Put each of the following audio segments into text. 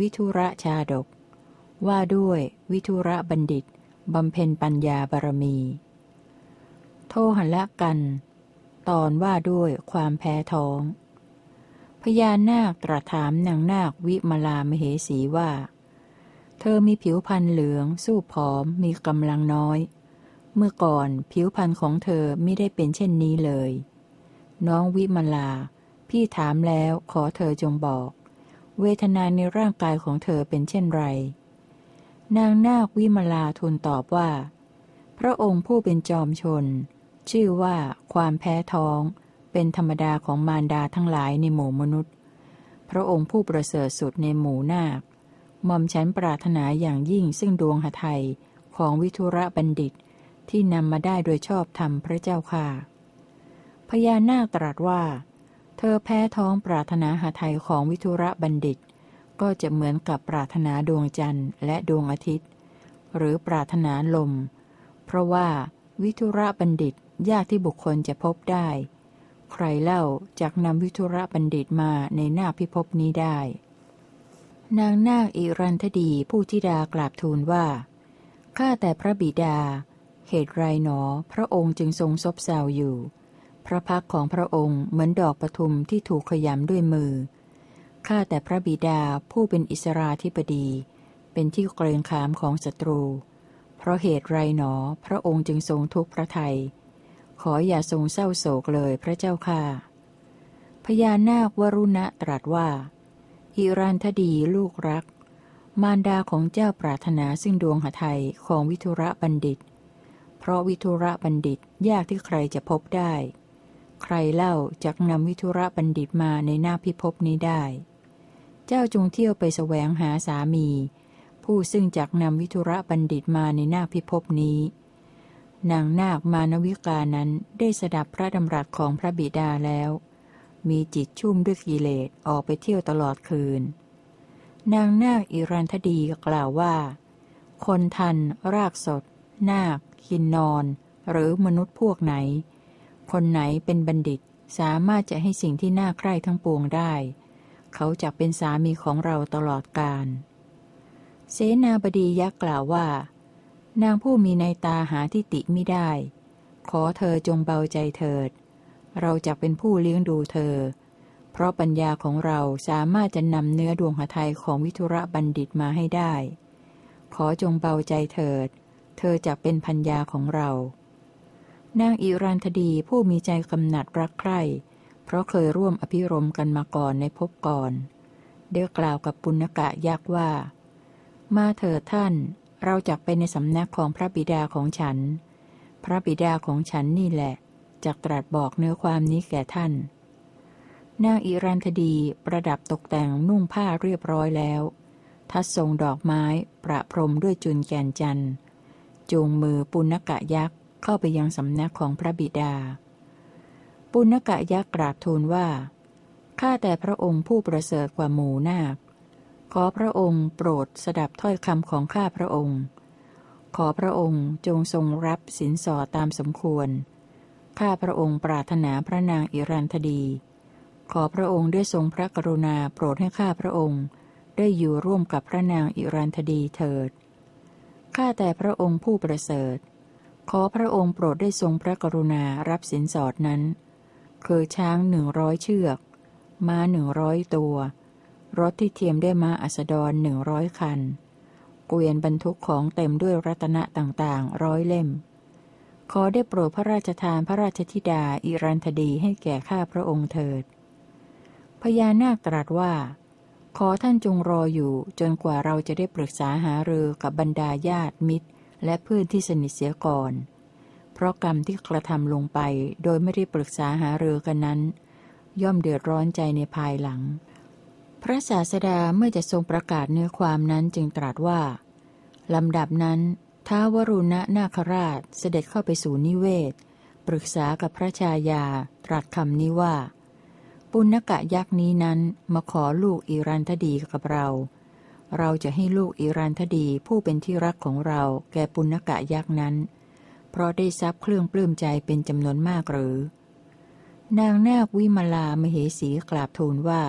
วิทุระชาดก ว่าด้วยวิทุระบัณฑิตบำเพ็ญปัญญาบารมี โทหันละกัน ตอนว่าด้วยความแพ้ท้อง พญานาคตรัสถามนางนาควิมลามเหสีว่า เธอมีผิวพรรณเหลือง สู้ผอม มีกำลังน้อย เมื่อก่อนผิวพรรณของเธอไม่ได้เป็นเช่นนี้เลย น้องวิมลา พี่ถามแล้วขอเธอจงบอก เวทนาในร่างกายของเธอเป็นเช่นไร นางนาควิมลาทูลตอบว่า พระองค์ผู้เป็นจอมชน ชื่อว่าความแพ้ท้อง เป็นธรรมดาของมารดาทั้งหลายในหมู่มนุษย์ พระองค์ผู้ประเสริฐสุดในหมู่นาคมอมฉันปรารถนาอย่างยิ่งซึ่งดวงหทัยของวิทุระบัณฑิตที่นำมาได้โดยชอบธรรมพระเจ้าค่ะพญานาคตรัสว่า เธอแพ้ท้องปรารถนาหาไทยของวิทุระบัณฑิต ก็จะเหมือนกับปรารถนาดวงจันทร์และดวงอาทิตย์ หรือปรารถนาลม เพราะว่าวิทุระบัณฑิตยากที่บุคคลจะพบได้ ใครเล่าจากนำวิทุระบัณฑิตมาในหน้าพิภพนี้ได้ นางนาคอิรันธดีผู้ธิดากราบทูลว่า ข้าแต่พระบิดา เหตุไรหนอ พระองค์จึงทรงซบเซาอยู่ พระพักของพระองค์เหมือนดอกปทุมที่ถูกขยำด้วยมือ ข้าแต่พระบิดาผู้เป็นอิสราธิปดี เป็นที่เกรงขามของศัตรู เพราะเหตุไรหนอพระองค์จึงทรงทุกข์พระทัย ขออย่าทรงเศร้าโศกเลยพระเจ้าค่ะ พญานาควรุณะตรัสว่าฮิรันทดีลูกรัก มารดาของเจ้าปรารถนาซึ่งดวงหทัยของวิทุระบัณฑิต เพราะวิทุระบัณฑิตยากที่ใครจะพบได้ ใครเล่าจักนำวิทุระบัณฑิตมาในหน้าพิภพนี้ได้ เจ้าจงเที่ยวไปแสวงหาสามี ผู้ซึ่งจักนำวิทุระบัณฑิตมาในหน้าพิภพนี้ นางนาคมานวิกานั้นได้สดับพระดำรัสของพระบิดาแล้ว มีจิตชุ่มด้วยกิเลสออกไปเที่ยวตลอดคืน นางนาคอิรันธดีกล่าวว่า คนทัน รากสด นาค กินนอน หรือมนุษย์พวกไหน คนไหนเป็นบัณฑิตสามารถจะให้สิ่งที่น่าใคร่ทั้งปวงได้ เขาจะเป็นสามีของเราตลอดกาลเสนาบดียักษ์กล่าวว่า นางผู้มีในตาหาที่ติไม่ได้ ขอเธอจงเบาใจเถิด เราจะเป็นผู้เลี้ยงดูเธอ เพราะปัญญาของเราสามารถจะนำเนื้อดวงหทัยของวิทุระบัณฑิตมาให้ได้ ขอจงเบาใจเถิด เธอจะเป็นพัญญาของเรา นางอิรันธดีผู้มีใจกำหนัดรักใคร่ เพราะเคยร่วมอภิรมกันมาก่อนในภพก่อนเดียกล่าวกับปุณกะยักษ์ว่า มาเถิดท่าน เราจะไปในสำนักของพระบิดาของฉัน พระบิดาของฉันนี่แหละจักตรัสบอกเนื้อความนี้แก่ท่าน นางอิรันคดีประดับตกแต่งนุ่งผ้าเรียบร้อยแล้ว ทัดทรงดอกไม้ประพรมด้วยจุนแกนจันจูงมือปุณกะยักษ์ เข้าไปยังสำนักของพระบิดา ปุณกะยักษ์กราบทูลว่า ข้าแต่พระองค์ผู้ประเสริฐกว่าหมูนาค ขอพระองค์โปรดสดับถ้อยคำของข้าพระองค์ ขอพระองค์จงทรงรับสินสอดตามสมควร ข้าพระองค์ปรารถนาพระนางอิรันธดี ขอพระองค์ได้ทรงพระกรุณาโปรดให้ข้าพระองค์ได้อยู่ร่วมกับพระนางอิรันธดีเถิด ข้าแต่พระองค์ผู้ประเสริฐ ขอพระองค์โปรดได้ทรงพระกรุณารับสินสอดนั้น คือช้างหนึ่งร้อยเชือก ม้าหนึ่งร้อยตัว รถที่เทียมด้วยม้าอัสดรหนึ่งร้อยคัน เกวียนบรรทุกของเต็มด้วยรัตนะต่างๆ ร้อยเล่ม ขอได้โปรดพระราชทานพระราชธิดาอิรันธดีให้แก่ข้าพระองค์เถิด พญานาคตรัสว่า ขอท่านจงรออยู่จนกว่าเราจะได้ปรึกษาหารือกับบรรดาญาติมิตร และเพื่อนที่สนิทเสียก่อน เพราะกรรมที่กระทำลงไปโดยไม่ได้ปรึกษาหารือกันนั้น ย่อมเดือดร้อนใจในภายหลัง พระศาสดาเมื่อจะทรงประกาศเนื้อความนั้นจึงตรัสว่าลำดับนั้นท้าวรุณะนาคราชเสด็จเข้าไปสู่นิเวศ ปรึกษากับพระชายาตรัสคำนี้ว่า ปุณกะยักษ์นี้นั้นมาขอลูกอิรันทดีกับเรา เราจะให้ลูกอิรันทดีผู้เป็นที่รักของเราแก่ปุณกะยักษ์นั้น เพราะได้ทรัพย์เครื่องปลื้มใจเป็นจำนวนมากหรือ นางนาควิมลามเหสีกราบทูลว่า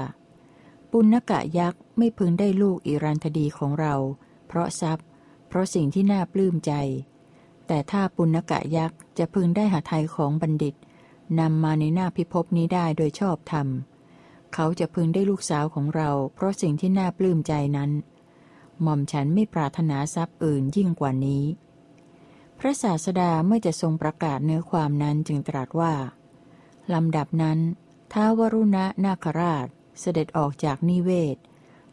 ปุณกะยักษ์ไม่พึงได้ลูกอิรันธดีของเรา เพราะทรัพย์ เพราะสิ่งที่น่าปลื้มใจ แต่ถ้าปุณกะยักษ์จะพึงได้หาไทยของบัณฑิตนำมาในหน้าพิภพนี้ได้โดยชอบธรรมเขาจะพึงได้ลูกสาวของเรา เพราะสิ่งที่น่าปลื้มใจนั้น หม่อมฉันไม่ปรารถนาทรัพย์อื่นยิ่งกว่านี้ พระศาสดาเมื่อจะทรงประกาศเนื้อความนั้นจึงตรัสว่า ลำดับนั้นท้าวรุณะนาคราชเสด็จออกจากนิเวศ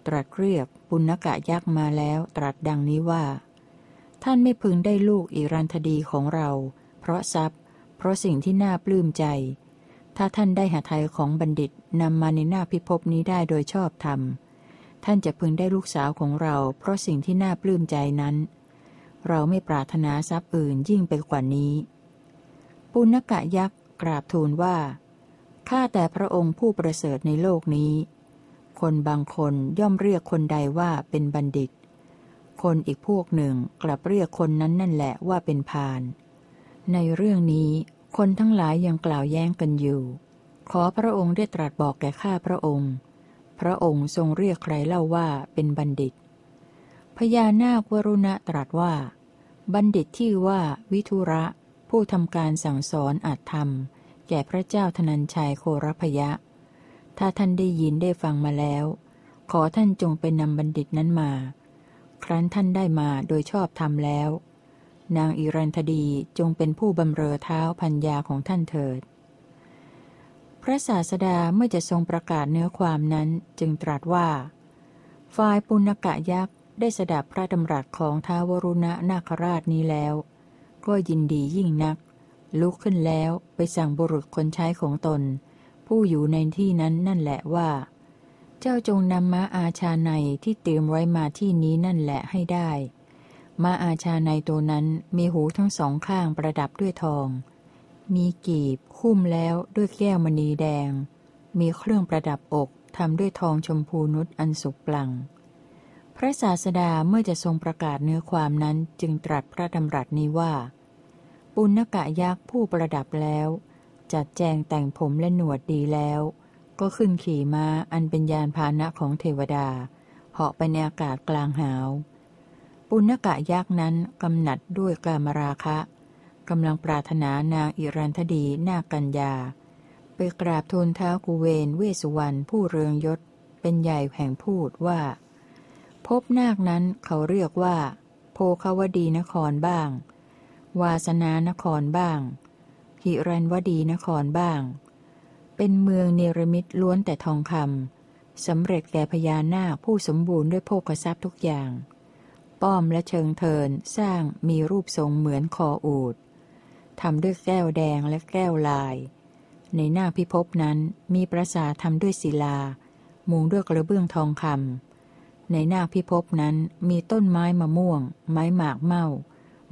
ตรัสเรียกปุณกะยักษ์มาแล้วตรัสดังนี้ว่า ท่านไม่พึงได้ลูกอิรันธดีของเรา เพราะทรัพย์ เพราะสิ่งที่น่าปลื้มใจ ถ้าท่านได้หาไทยของบัณฑิตนำมาในหน้าพิภพนี้ได้โดยชอบธรรม ท่านจะพึงได้ลูกสาวของเราเพราะสิ่งที่น่าปลื้มใจนั้น เราไม่ปรารถนาทรัพย์อื่นยิ่งไปกว่านี้ ปุณกะยักษ์กราบทูลว่า ข้าแต่พระองค์ผู้ประเสริฐในโลกนี้ คนบางคนย่อมเรียกคนใดว่าเป็นบัณฑิต คนอีกพวกหนึ่งกลับเรียกคนนั้นนั่นแหละว่าเป็นพานในเรื่องนี้คนทั้งหลายยังกล่าวแย้งกันอยู่ ขอพระองค์ได้ตรัสบอกแก่ข้าพระองค์ ระองค์ทรงเรียกใครเล่าว่าเป็นบัณฑิต พญานาควรุณะตรัสว่า บัณฑิตที่ว่าวิทุระ ผู้ทำการสั่งสอนอาจทำแก่พระเจ้าธนัญชัยโครพยะ ถ้าท่านได้ยินได้ฟังมาแล้ว ขอท่านจงไปนำบัณฑิตนั้นมา ครั้นท่านได้มาโดยชอบธรรมแล้ว นางอิรันธดีจงเป็นผู้บำเรอเท้าพัญญาของท่านเถิด พระศาสดาเมื่อจะทรงประกาศเนื้อความนั้นจึงตรัสว่า ฝ่ายปุณกะยักษ์ได้สดับพระดำรัสของท้าวรุณะนาคราชนี้แล้ว ก็ยินดียิ่งนัก ลุกขึ้นแล้วไปสั่งบุรุษคนใช้ของตน ผู้อยู่ในที่นั้นนั่นแหละว่า เจ้าจงนำม้าอาชาในที่เตรียมไว้มาที่นี้นั่นแหละให้ได้ ม้าอาชาในตัวนั้นมีหูทั้งสองข้างประดับด้วยทอง มีกีบคุ้มแล้วด้วยแก้วมณีแดง มีเครื่องประดับอกทำด้วยทองชมพูนุชอันสุกปลัง พระศาสดาเมื่อจะทรงประกาศเนื้อความนั้นจึงตรัสพระดำรัสนี้ว่า ปุณกะยักษ์ผู้ประดับแล้ว จัดแจงแต่งผมและหนวดดีแล้ว ก็ขึ้นขี่ม้าอันเป็นยานพาหนะของเทวดาเหาะไปในอากาศกลางหาว ปุณกะยักษ์นั้นกำหนัดด้วยกามราคะ กำลังปรารถนานางอิรันธดีนากัญญา ไปกราบทูลเท้ากุเวนเวสสุวรรณผู้เรืองยศ เป็นใหญ่แห่งพูดว่า พบนาคนั้นเขาเรียกว่า โพคาวดีนครบ้าง วาสนานครบ้างหิรันวดีนครบ้าง เป็นเมืองเนรมิตล้วนแต่ทองคำสำเร็จแก่พญานาคผู้สมบูรณ์ด้วยโภคทรัพย์ทุกอย่าง ป้อมและเชิงเทินสร้างมีรูปทรงเหมือนคออูด ทำด้วยแก้วแดงและแก้วลาย ในหน้าพิภพนั้นมีปราสาททำด้วยศิลา มุงด้วยกระเบื้องทองคำในหน้าพิภพนั้นมีต้นไม้มะม่วง ไม้หมากเม่า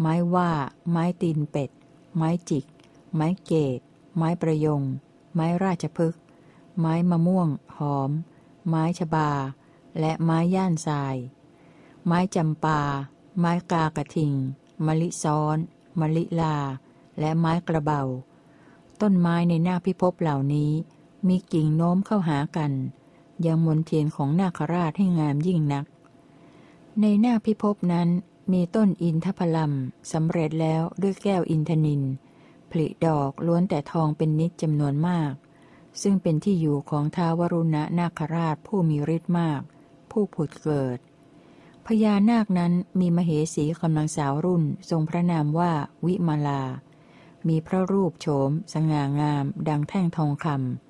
ไม้ว่า ไม้ตีนเป็ด ไม้จิก ไม้เกตไม้ประยง ไม้ราชพฤกษ์ ไม้มะม่วง หอม ไม้ชบา และไม้ย่านทราย ไม้จำปา ไม้กากระทิง มะลิซ้อน มะลิลา และไม้กระเบา ต้นไม้ในหน้าพิภพเหล่านี้ มีกิ่งโน้มเข้าหากัน ยังมนเทียนของนาคราชให้งามยิ่งนัก ในหน้าพิภพนั้นมีต้นอินทพลัมสำเร็จแล้วด้วยแก้วอินทนินผลิดอกล้วนแต่ทองเป็นนิดจำนวนมาก ซึ่งเป็นที่อยู่ของท้าวรุณะนาคราชผู้มีฤทธิ์มาก ผู้ผุดเกิดพญานาคนั้นมีมเหสีกำลังสาวรุ่นทรงพระนามว่าวิมาลา มีพระรูปโฉม สง่างาม ดังแท่งทองค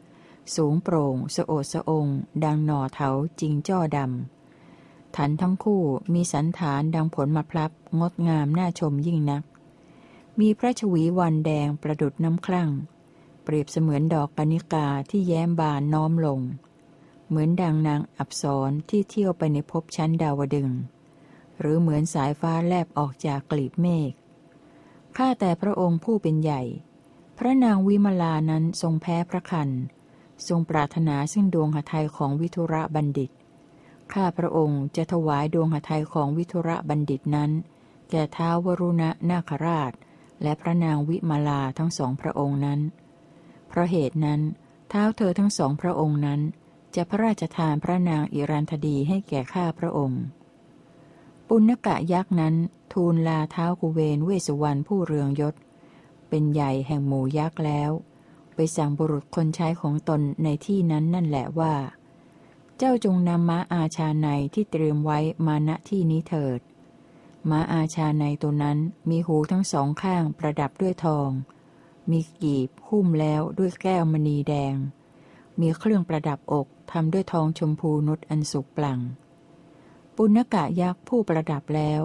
ำสูงโปร่ง สโอดสะองดังหน่อเถาจิงจ้อดำฐานทั้งคู่มีสันฐานดังผลมะพร้าวงดงามน่าชมยิ่งนัก มีพระชวีวันแดงประดุดน้ำคลั่ง เปรียบเสมือนดอกกนิกาที่แย้มบานน้อมลง เหมือนดังนางอับสรที่เที่ยวไปในภพชั้นดาวดึง หรือเหมือนสายฟ้าแลบออกจากกลีบเมฆ ข้าแต่พระองค์ผู้เป็นใหญ่ พระนางวิมลานั้นทรงแพ้พระคัน ทรงปรารถนาซึ่งดวงหทัยของวิทุระบัณฑิต ข้าพระองค์จะถวายดวงหทัยของวิทุระบัณฑิตนั้น แก่ท้าววรุณะนาคราช และพระนางวิมาลาทั้งสองพระองค์นั้น เพราะเหตุนั้นเท้าเธอทั้งสองพระองค์นั้น จะพระราชทานพระนางอิรันธดีให้แก่ข้าพระองค์ ปุณกะยักษ์นั้น ทูลลาเท้ากุเวนเวสวรรณผู้เรืองยศ เป็นใหญ่แห่งหมู่ยักษ์แล้ว ไปสั่งบุรุษคนใช้ของตนในที่นั้นนั่นแหละว่า เจ้าจงนำม้าอาชาในที่เตรียมไว้มาณที่นี้เถิด ม้าอาชาในตัวนั้นมีหูทั้งสองข้างประดับด้วยทอง มีกีบหุ้มแล้วด้วยแก้วมณีแดง มีเครื่องประดับอกทำด้วยทองชมพูนุชอันสุกปลั่ง ปุณกะยักษ์ผู้ประดับแล้ว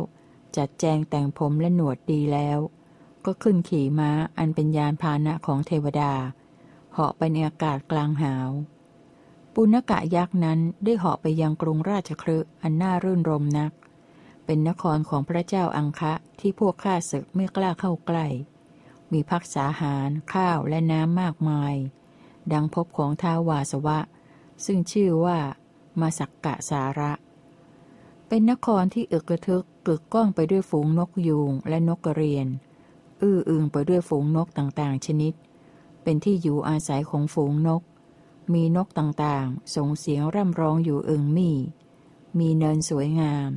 จัดแจงแต่งผมและหนวดดีแล้ว ก็ขึ้นขี่ม้าอันเป็นยานพาหนะของเทวดา เหาะไปในอากาศกลางหาว ปุณกะยักษ์นั้นได้เหาะไปยังกรุงราชครึอันน่ารื่นรมนัก เป็นนครของพระเจ้าอังคะที่พวกข้าศึกไม่กล้าเข้าใกล้ มีพักษาหารข้าวและน้ำมากมาย ดังพบของท้าวาสวะ ซึ่งชื่อว่ามาสักกะสาระ เป็นนครที่อึกกระทึกกึกก้องไปด้วยฝูงนกยูงและนกกระเรียน อื้ออึงไปด้วยฝูงนกต่างๆ ชนิด เป็นที่อยู่อาศัยของฝูงนก มีนกต่างๆ ส่งเสียงร่ำร้องอยู่อึงมี่ มีเนินสวยงาม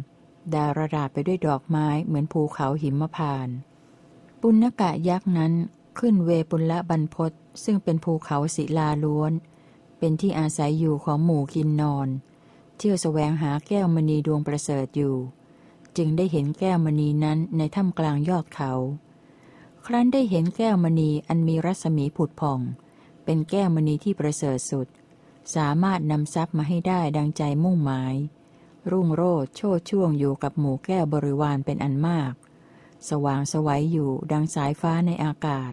ดาระดาไปด้วยดอกไม้เหมือนภูเขาหิมพานปุณกะยักษ์นั้นขึ้นเวปุลละบรรพศซึ่งเป็นภูเขาศิลาล้วน เป็นที่อาศัยอยู่ของหมู่กินนอน เที่ยวแสวงหาแก้วมณีดวงประเสริฐอยู่ จึงได้เห็นแก้วมณีนั้นในถ้ำกลางยอดเขา ครั้นได้เห็นแก้วมณีอันมีรัศมีผุดผ่อง เป็นแก้วมณีที่ประเสริฐสุด สามารถนำทรัพย์มาให้ได้ดังใจมุ่งหมาย รุ่งโรจโชดช่วงอยู่กับหมู่แก้วบริวารเป็นอันมาก สว่างสวัยอยู่ดังสายฟ้าในอากาศ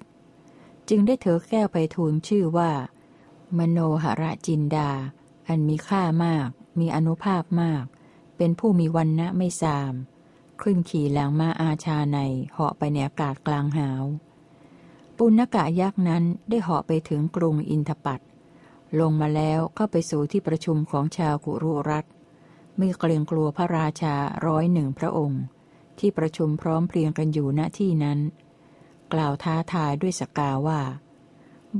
จึงได้เถอแก้วไปทูลชื่อว่า มโนหระจินดา อันมีค่ามาก มีอนุภาพมาก เป็นผู้มีวันนะไม่สาม ขึ้นขี่หลังมาอาชาในเหาะไปในอากาศกลางหาว ปุณกะยักษ์นั้นได้เหาะไปถึงกรุงอินทปัตลงมาแล้วเข้าไปสู่ที่ประชุมของชาวกุรุรัตม่เกรงกลัวพระราชาร้อยหนึ่งพระองค์ ที่ประชุมพร้อมเพรียงกันอยู่ณที่นั้น กล่าวท้าทายด้วยสกาว่า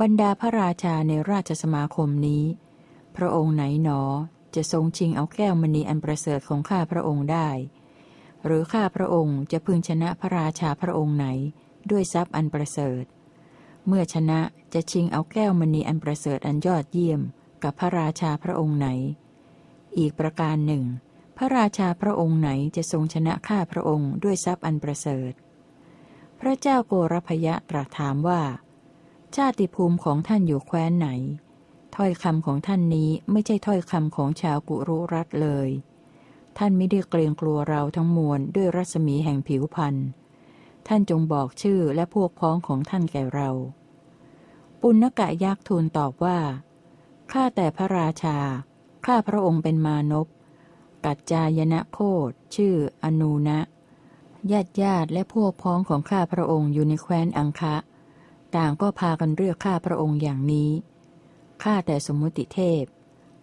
บรรดาพระราชาในราชสมาคมนี้ พระองค์ไหนหนอ จะทรงชิงเอาแก้วมณีอันประเสริฐของข้าพระองค์ได้ หรือข้าพระองค์จะพึงชนะพระราชาพระองค์ไหน ด้วยทรัพย์อันประเสริฐ เมื่อชนะจะชิงเอาแก้วมณีอันประเสริฐอันยอดเยี่ยม กับพระราชาพระองค์ไหน อีกประการหนึ่ง พระราชาพระองค์ไหนจะทรงชนะข้าพระองค์ด้วยทรัพย์อันประเสริฐ พระเจ้าโกรพยะตรัสถามว่า ชาติภูมิของท่านอยู่แคว้นไหน ถ้อยคำของท่านนี้ไม่ใช่ถ้อยคำของชาวกุรุรัตเลย ท่านไม่ได้เกรงกลัวเราทั้งมวลด้วยรัศมีแห่งผิวพันธ์ท่านจงบอกชื่อและพวกพ้องของท่านแก่เรา ปุณกะยักษ์ทูลตอบว่า ข้าแต่พระราชา ข้าพระองค์เป็นมานพกัจจายนะโคดชื่ออนูนะญาติญาติและพวกพ้องของข้าพระองค์อยู่ในแคว้นอังคะ ต่างก็พากันเรียกข้าพระองค์อย่างนี้ ข้าแต่สมมุติเทพ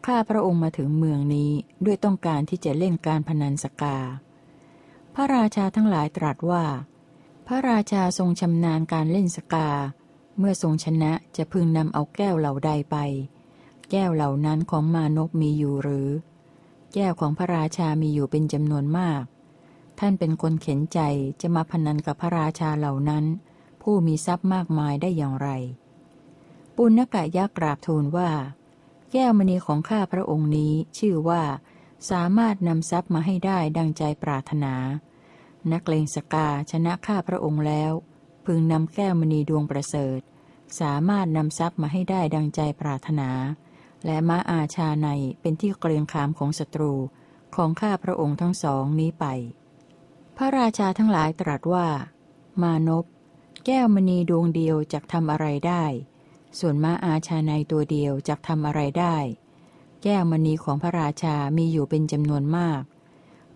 ข้าพระองค์มาถึงเมืองนี้ด้วยต้องการที่จะเล่นการพนันสกา พระราชาทั้งหลายตรัสว่า พระราชาทรงชำนาญการเล่นสกา เมื่อทรงชนะจะพึงนำเอาแก้วเหล่าใดไป แก้วเหล่านั้นของมานพมีอยู่หรือ แก้วของพระราชามีอยู่เป็นจำนวนมาก ท่านเป็นคนเข็นใจจะมาพนันกับพระราชาเหล่านั้น ผู้มีทรัพย์มากมายได้อย่างไร ปุณกะยักษ์กราบทูลว่า แก้วมณีของข้าพระองค์นี้ชื่อว่า สามารถนำทรัพย์มาให้ได้ดังใจปรารถนา นักเลงสกาชนะข้าพระองค์แล้ว พึงนำแก้วมณีดวงประเสริฐ สามารถนำทรัพย์มาให้ได้ดังใจปรารถนา และม้าอาชาในเป็นที่เกรงขามของศัตรูของข้าพระองค์ทั้งสองนี้ไป พระราชาทั้งหลายตรัสว่า มานพแก้วมณีดวงเดียวจะทำอะไรได้ ส่วนม้าอาชาในตัวเดียวจะทำอะไรได้ แก้วมณีของพระราชามีอยู่เป็นจำนวนมาก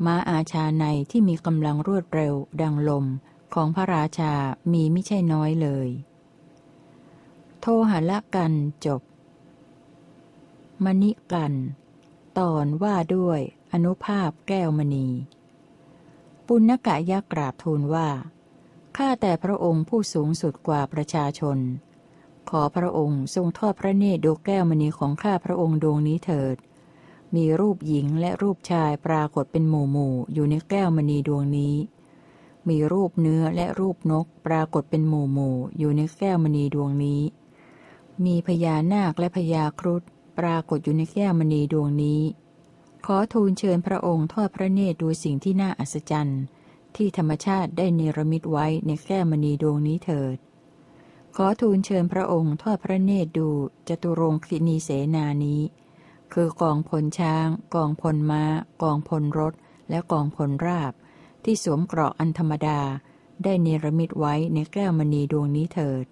ม้าอาชาในที่มีกำลังรวดเร็วดังลมของพระราชามีไม่ใช่น้อยเลย โทหละกันจบ มณิกัน ตอนว่าด้วยอนุภาพแก้วมณี ปุณกะยักกราบทูลว่า ข้าแต่พระองค์ผู้สูงสุดกว่าประชาชน ขอพระองค์ทรงทอดพระเนตรดูแก้วมณีของข้าพระองค์ดวงนี้เถิด มีรูปหญิงและรูปชายปรากฏเป็นหมู่หมู่อยู่ในแก้วมณีดวงนี้ มีรูปเนื้อและรูปนกปรากฏเป็นหมู่หมู่อยู่ในแก้วมณีดวงนี้ มีพญานาคและพญาครุฑปรากฏอยู่ในแก้วมณีดวงนี้ ขอทูลเชิญพระองค์ทอดพระเนตรดูสิ่งที่น่าอัศจรรย์ ที่ธรรมชาติได้เนรมิตไว้ในแก้วมณีดวงนี้เถิด ขอทูลเชิญพระองค์ทอดพระเนตรดูจตุรงคนีเสนานี้ คือกองพลช้าง กองพลมา้า กองพลรถ และกองพลราบ ที่สวมเกราะอันธรรมดา ได้เนรมิตไว้ในแก้วมณีดวงนี้เถิด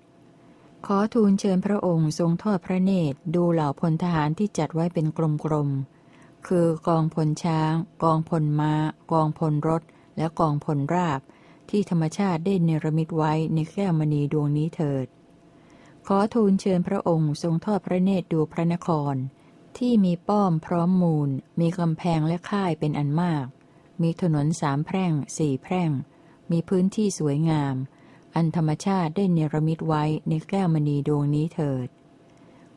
ขอทูลเชิญพระองค์ทรงทอดพระเนตรดูเหล่าพลทหารที่จัดไว้เป็นกลมๆ คือกองพลช้าง กองพลมา้า กองพลรถ และกองพลราบ ที่ธรรมชาติได้เนรมิตไว้ในแก้วมณีดวงนี้เถิด ขอทูลเชิญพระองค์ทรงทอดพระเนตรดูพระนคร ที่มีป้อมพร้อมมูล มีกำแพงและค่ายเป็นอันมาก มีถนนสามแพร่งสี่แพร่ง มีพื้นที่สวยงาม อันธรรมชาติได้เนรมิตไว้ในแก้วมณีดวงนี้เถิด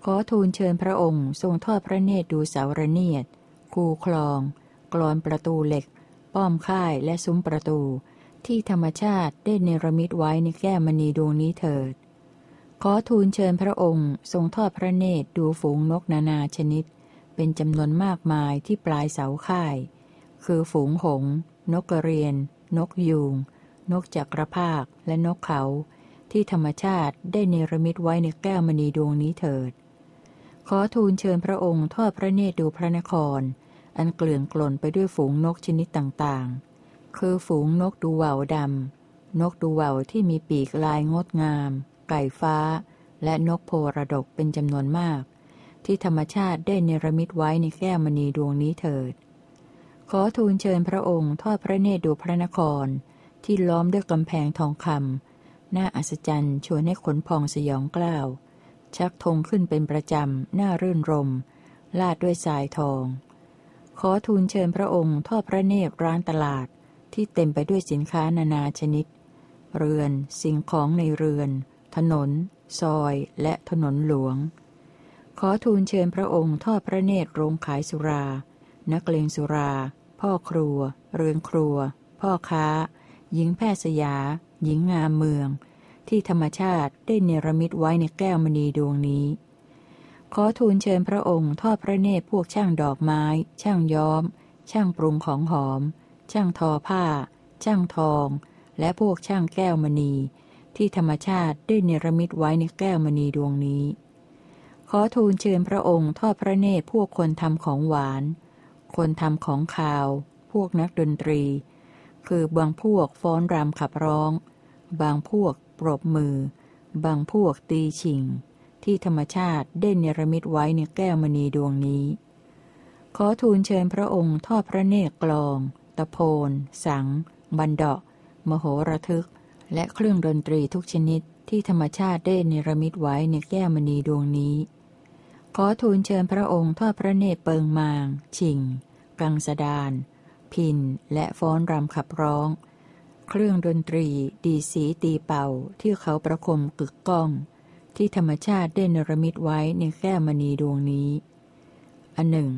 ขอทูลเชิญพระองค์ทรงทอดพระเนตรดูเสาระเนียด คูคลอง กรอนประตูเหล็ก ป้อมค่ายและซุ้มประตู ที่ธรรมชาติได้เนรมิตไว้ในแก้วมณีดวงนี้เถิด ขอทูลเชิญพระองค์ทรงทอดพระเนตรดูฝูงนกนานาชนิด เป็นจำนวนมากมายที่ปลายเสาค่าย คือฝูงหง นกกระเรียน นกยูง นกจักรภาคและนกเขา ที่ธรรมชาติได้เนรมิตไว้ในแก้วมณีดวงนี้เถิด ขอทูลเชิญพระองค์ทอดพระเนตรดูพระนคร อันเกลื่อนกล่นไปด้วยฝูงนกชนิดต่างๆ คือฝูงนกดูว่าวดำนกดูว่าวที่มีปีกลายงดงาม ไก่ฟ้า และนกโพระดกเป็นจำนวนมาก ที่ธรรมชาติได้เนรมิตไว้ในแก้วมณีดวงนี้เถิด ขอทูลเชิญพระองค์ทอดพระเนตรดูพระนคร ที่ล้อมด้วยกำแพงทองคำน่าอัศจรรย์ชวนให้ขนพองสยองกล้าวชักธงขึ้นเป็นประจำหน้ารื่นรม ลาดด้วยสายทอง ขอทูลเชิญพระองค์ทอดพระเนตรร้านตลาดที่เต็มไปด้วยสินค้านานาชนิด เรือนสิ่งของในเรือน ถนน ซอย และถนนหลวง ขอทูลเชิญพระองค์ทอดพระเนตรโรงขายสุรา นักเลงสุรา พ่อครัว เรือนครัว พ่อค้า หญิงแพทย์สยา หญิงงามเมือง ที่ธรรมชาติได้เนรมิตไว้ในแก้วมณีดวงนี้ ขอทูลเชิญพระองค์ทอดพระเนตรพวกช่างดอกไม้ ช่างย้อม ช่างปรุงของหอม ช่างทอผ้า ช่างทอง และพวกช่างแก้วมณี ที่ธรรมชาติได้เนรมิตไว้ในแก้วมณีดวงนี้ ขอทูลเชิญพระองค์ทอดพระเนตรพวกคนทำของหวาน คนทำของข่าว พวกนักดนตรี คือบางพวกฟ้อนรำขับร้อง บางพวกปรบมือ บางพวกตีชิง ที่ธรรมชาติได้เนรมิตไว้ในแก้วมณีดวงนี้ ขอทูลเชิญพระองค์ทอดพระเนตรกลอง ตะโพน สัง บันเดาะมโหระทึก และเครื่องดนตรีทุกชนิดที่ธรรมชาติได้เนรมิตไว้ในแก้วมณีดวงนี้ ขอทูลเชิญพระองค์ทอดพระเนตรเปิงมาง ชิง กังสดาน พิน และฟ้อนรำขับร้อง เครื่องดนตรีดีสีตีเป่าที่เขาประคมกึกก้อง ที่ธรรมชาติได้นรมิตไว้ในแก้มณีดวงนี้ อันหนึ่ง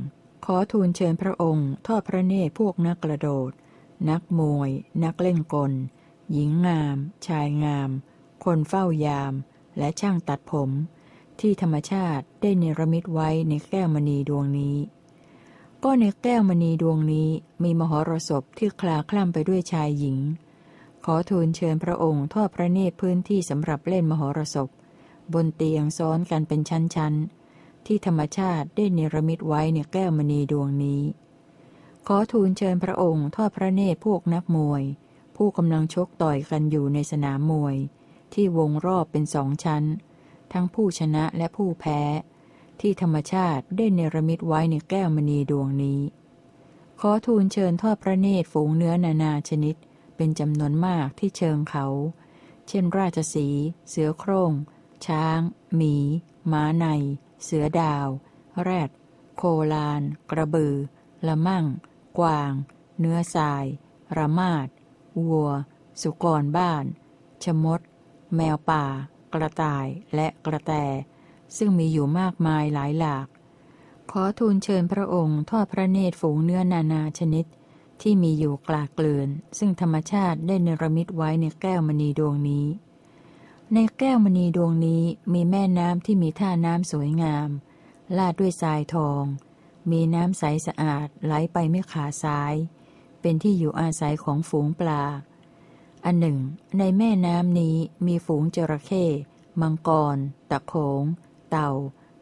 ขอทูลเชิญพระองค์ทอดพระเนตรพวกนักกระโดด นักมวย นักเล่นกล หญิงงาม ชายงาม คนเฝ้ายาม และช่างตัดผม ที่ธรรมชาติได้เนรมิตไว้ในแก้วมณีดวงนี้ ก็ในแก้วมณีดวงนี้มีมหรสพที่คลาคล่ำไปด้วยชายหญิง ขอทูลเชิญพระองค์ทอดพระเนตรพื้นที่สำหรับเล่นมหรสพ บนเตียงซ้อนกันเป็นชั้นๆ ที่ธรรมชาติได้เนรมิตไว้ในแก้วมณีดวงนี้ ขอทูลเชิญพระองค์ทอดพระเนตรพวกนักมวย ผู้กำลังชกต่อยกันอยู่ในสนามมวย ที่วงรอบเป็นสองชั้น ทั้งผู้ชนะและผู้แพ้ ที่ธรรมชาติได้เนรมิตไว้ในแก้วมณีดวงนี้ ขอทูลเชิญทอดพระเนตรฝูงเนื้อนานาชนิด เป็นจำนวนมากที่เชิงเขา เช่นราชสี เสือโครง่ง ช้าง หมี ม้าใน เสือดาว แรด โคลาน กระบือ ละมั่ง กวาง เนื้อทราย ระมาด วัว สุกรบ้าน ชมด แมวป่า กระต่ายและกระแต ซึ่งมีอยู่มากมายหลายหลาก ขอทูลเชิญพระองค์ทอดพระเนตรฝูงเนื้อนานาชนิด ที่มีอยู่กลากเกลื่อน ซึ่งธรรมชาติได้เนรมิตไว้ในแก้วมณีดวงนี้ ในแก้วมณีดวงนี้มีแม่น้ำที่มีท่าน้ำสวยงาม ลาดด้วยทรายทองมีน้ำใสสะอาดไหลไปไม่ขาดซ้าย เป็นที่อยู่อาศัยของฝูงปลา อันหนึ่ง ในแม่น้ำนี้มีฝูงจระเข้มังกร ตะโขง เต่า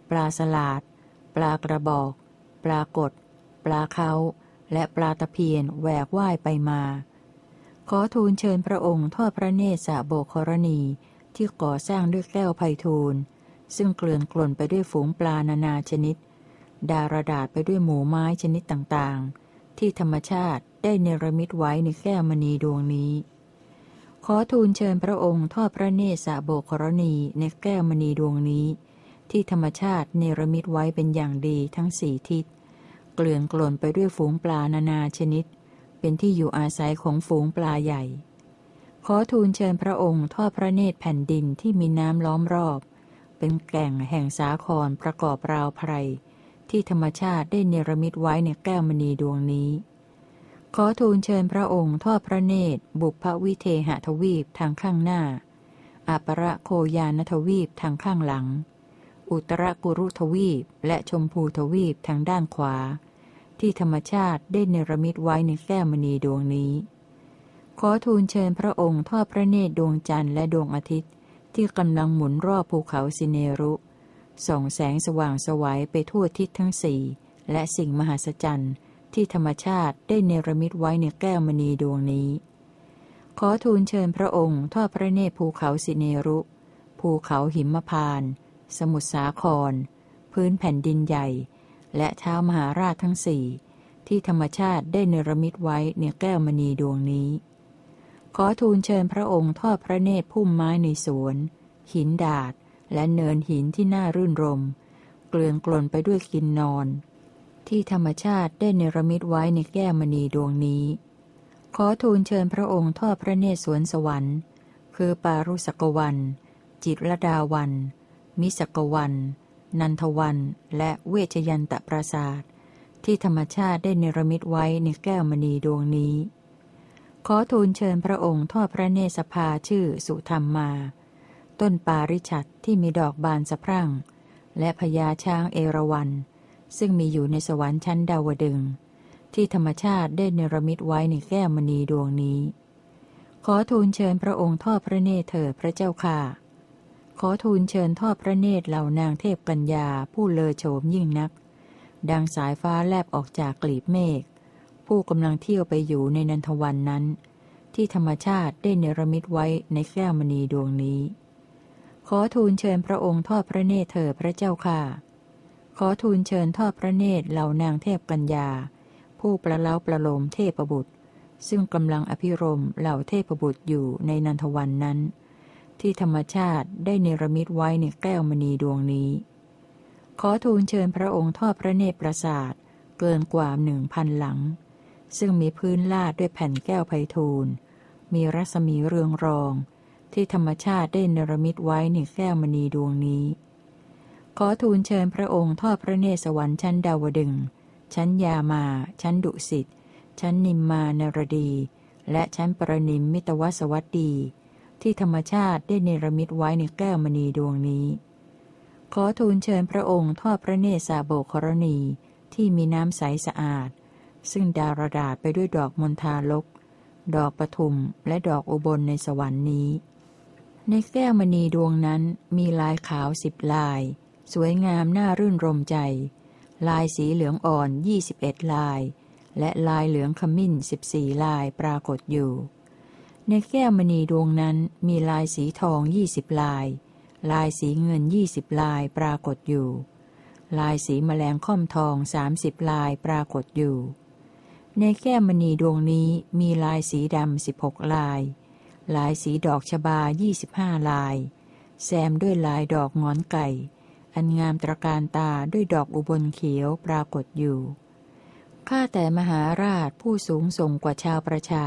ปลาสลาด ปลากระบอก ปลากด ปลาเขาและปลาตะเพียนแหวกว่ายไปมา ขอทูลเชิญพระองค์ทอดพระเนตรสะโบกรณีที่ก่อสร้างด้วยแก้วไพทูลซึ่งเกลื่อนกล่นไปด้วยฝูงปลานานาชนิด ดารดาษไปด้วยหมูไม้ชนิดต่างๆ ที่ธรรมชาติ ได้เนรมิตไว้ในแก้วมณีดวงนี้ ขอทูลเชิญพระองค์ทอดพระเนตรสะโบกรณีในแก้วมณีดวงนี้ ที่ธรรมชาติเนรมิตไว้เป็นอย่างดีทั้งสี่ทิศ เกลื่อนกล่นไปด้วยฝูงปลานานาชนิด เป็นที่อยู่อาศัยของฝูงปลาใหญ่ ขอทูลเชิญพระองค์ทอดพระเนตรแผ่นดินที่มีน้ำล้อมรอบ เป็นแก่งแห่งสาครประกอบราวไพรที่ธรรมชาติได้เนรมิตไว้ในแก้วมณีดวงนี้ ขอทูลเชิญพระองค์ทอดพระเนตร บุพวิเทหทวีปทางข้างหน้าอัปรโคยานทวีปทางข้างหลัง อุตรกุรุทวีปและชมพูทวีปทางด้านขวา ที่ธรรมชาติได้เนรมิตไว้ในแก้วมณีดวงนี้ ขอทูลเชิญพระองค์ทอดพระเนตรดวงจันทร์และดวงอาทิตย์ ที่กำลังหมุนรอบภูเขาสิเนรุส่องแสงสว่างสวัยไปทั่วทิศทั้งสี่และสิ่งมหัศจรรย์ ที่ธรรมชาติได้เนรมิตไว้ในแก้วมณีดวงนี้ ขอทูลเชิญพระองค์ทอดพระเนตรภูเขาสิเนรุ ภูเขาหิมพาน สมุทรสาคร พื้นแผ่นดินใหญ่ และเท้ามหาราชทั้งสี่ที่ธรรมชาติได้เนรมิตไว้ในแก้วมณีดวงนี้ ขอทูลเชิญพระองค์ทอดพระเนตรพุ่มไม้ในสวน หินดาดและเนินหินที่น่ารื่นรม เกลื่อนกลนไปด้วยกินนอน ที่ธรรมชาติได้เนรมิตไว้ในแก้วมณีดวงนี้ ขอทูลเชิญพระองค์ทอดพระเนตรสวนสวรรค์ คือปารุสกวัน จิตรดาวัน มิสกวัน นันทวัน และเวชยันตปราศาสตร์ที่ธรรมชาติได้เนรมิตไว้ในแก้วมณีดวงนี้ ขอทูลเชิญพระองค์ทอดพระเนตรสภาชื่อสุธรรมมา ต้นปาริชัดที่มีดอกบานสะพรั่งและพญาช้างเอราวัน ซึ่งมีอยู่ในสวรรค์ชั้นดาวดึง ที่ธรรมชาติได้เนรมิตไว้ในแก้วมณีดวงนี้ ขอทูลเชิญพระองค์ทอดพระเนตรเถิดพระเจ้าค่ะ ขอทูลเชิญทอดพระเนตรเหล่านางเทพกัญญาผู้เลอโฉมยิ่งนัก ดังสายฟ้าแลบออกจากกลีบเมฆผู้กำลังเที่ยวไปอยู่ในนันทวันนั้น ที่ธรรมชาติได้เนรมิตไว้ในแก้วมณีดวงนี้ ขอทูลเชิญพระองค์ทอดพระเนตรเถิดพระเจ้าค่ะ ขอทูลเชิญทอดพระเนตรเหล่านางเทพกัญญา ผู้ประเล้าประโลมเทพบุตร ซึ่งกำลังอภิรมเหล่าเทพบุตรอยู่ในนันทวันนั้น ที่ธรรมชาติได้เนรมิตไว้ในแก้วมณีดวงนี้ ขอทูลเชิญพระองค์ทอดพระเนตรประสาทเกินกว่าหนึ่งพันหลัง ซึ่งมีพื้นลาดด้วยแผ่นแก้วไพทูลมีรัศมีเรืองรอง ที่ธรรมชาติได้เนรมิตไว้ในแก้วมณีดวงนี้ ขอทูลเชิญพระองค์ทอดพระเนตรสวรรค์ชั้นดาวดึง ชั้นยามา ชั้นดุสิต ชั้นนิมมานรดี และชั้นปรนิมมิตวสวัสดี ที่ธรรมชาติได้เนรมิตไว้ในแก้วมณีดวงนี้ ขอทูลเชิญพระองค์ทอดพระเนตรสาโบกรณีที่มีน้ำใสสะอาด ซึ่งดารดาษไปด้วยดอกมณฑาลก ดอกปทุมและดอกอุบลในสวรรค์นี้ ในแก้วมณีดวงนั้นมีลายขาวสิบลาย สวยงามน่ารื่นรมใจ ลายสีเหลืองอ่อนยี่สิบเอ็ดลาย และลายเหลืองขมิ้นสิบสี่ลายปรากฏอยู่ ในแก้วมณีดวงนั้นมีลายสีทองยี่สิบลาย ลายสีเงินยี่สิบลายปรากฏอยู่ ลายสีแมลงค่อมทองสามสิบลายปรากฏอยู่ ในแก้วมณีดวงนี้มีลายสีดำสิบหกลาย ลายสีดอกชบายี่สิบห้าลาย แซมด้วยลายดอกงอนไก่ อันงามตระการตาด้วยดอกอุบลเขียวปรากฏอยู่ ข้าแต่มหาราชผู้สูงส่งกว่าชาวประชา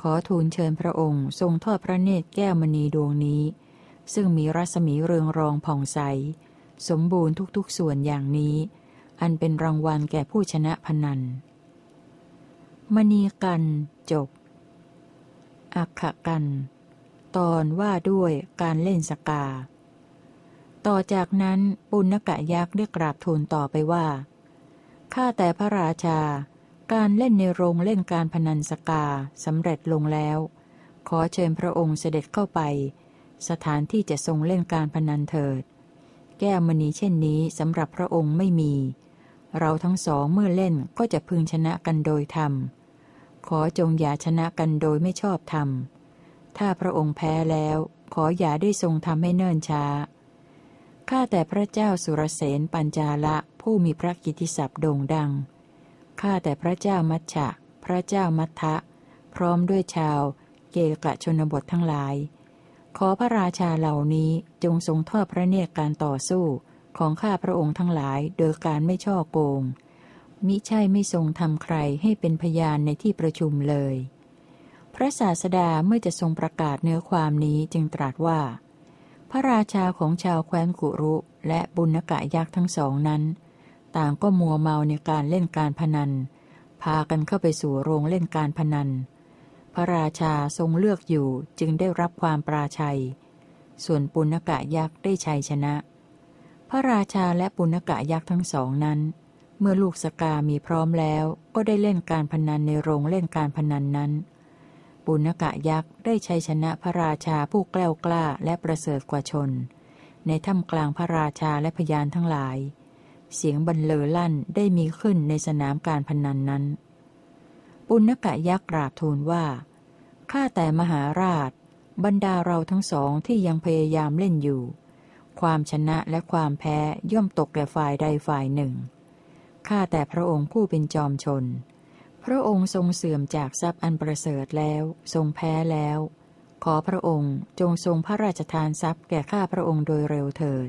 ขอทูลเชิญพระองค์ทรงทอดพระเนตรแก้วมณีดวงนี้ ซึ่งมีรัศมีเรืองรองผ่องใส สมบูรณ์ทุกๆส่วนอย่างนี้ อันเป็นรางวัลแก่ผู้ชนะพนัน มณีกันจบ อักขกัน ตอนว่าด้วยการเล่นสกา ต่อจากนั้นปุณกะยักษ์ได้กราบทูลต่อไปว่า ข้าแต่พระราชา การเล่นในโรงเล่นการพนันสกาสำเร็จลงแล้ว ขอเชิญพระองค์เสด็จเข้าไป สถานที่จะทรงเล่นการพนันเถิด แก้วมณีเช่นนี้สำหรับพระองค์ไม่มี เราทั้งสองเมื่อเล่นก็จะพึงชนะกันโดยธรรม ขอจงอย่าชนะกันโดยไม่ชอบธรรม ถ้าพระองค์แพ้แล้วขออย่าได้ทรงทำให้เนิ่นช้า ข้าแต่พระเจ้าสุรเสนปัญจาละผู้มีพระกิติศัพท์โด่งดัง ข้าแต่พระเจ้ามัชชะ พระเจ้ามัทธะพร้อมด้วยชาว เกกะชนบททั้งหลาย ขอพระราชาเหล่านี้จงทรงทอดพระเนตรการต่อสู้ของข้าพระองค์ทั้งหลายโดยการไม่ช่อโกง มิใช่ไม่ทรงทำใครให้เป็นพยานในที่ประชุมเลย พระศาสดาเมื่อจะทรงประกาศเนื้อความนี้จึงตรัสว่า ระราชาของชาวแคว้นกุรุและบุญกะยักษ์ทั้งสองนั้น ต่างก็มัวเมาในการเล่นการพนัน พากันเข้าไปสู่โรงเล่นการพนัน พระราชาทรงเลือกอยู่จึงได้รับความปราชัย ส่วนปุณกะยักษ์ได้ชัยชนะ พระราชาและปุณกะยักษ์ทั้งสองนั้น เมื่อลูกสกามีพร้อมแล้วก็ได้เล่นการพนันในโรงเล่นการพนันนั้น ปุณกะยักษ์ได้ชัยชนะพระราชาผู้แกล้วกล้าและประเสริฐกว่าชน ในถ้ำกลางพระราชาและพยานทั้งหลาย เสียงบรรเลอลั่นได้มีขึ้นในสนามการพนันนั้น ปุณกะยักษ์กราบทูลว่าข้าแต่มหาราช บรรดาเราทั้งสองที่ยังพยายามเล่นอยู่ ความชนะและความแพ้ย่อมตกแก่ฝ่ายใดฝ่ายหนึ่งข้าแต่พระองค์ผู้เป็นจอมชน พระองค์ทรงเสื่อมจากทรัพย์อันประเสริฐแล้ว ทรงแพ้แล้ว ขอพระองค์จงทรงพระราชทานทรัพย์แก่ข้าพระองค์โดยเร็วเถิด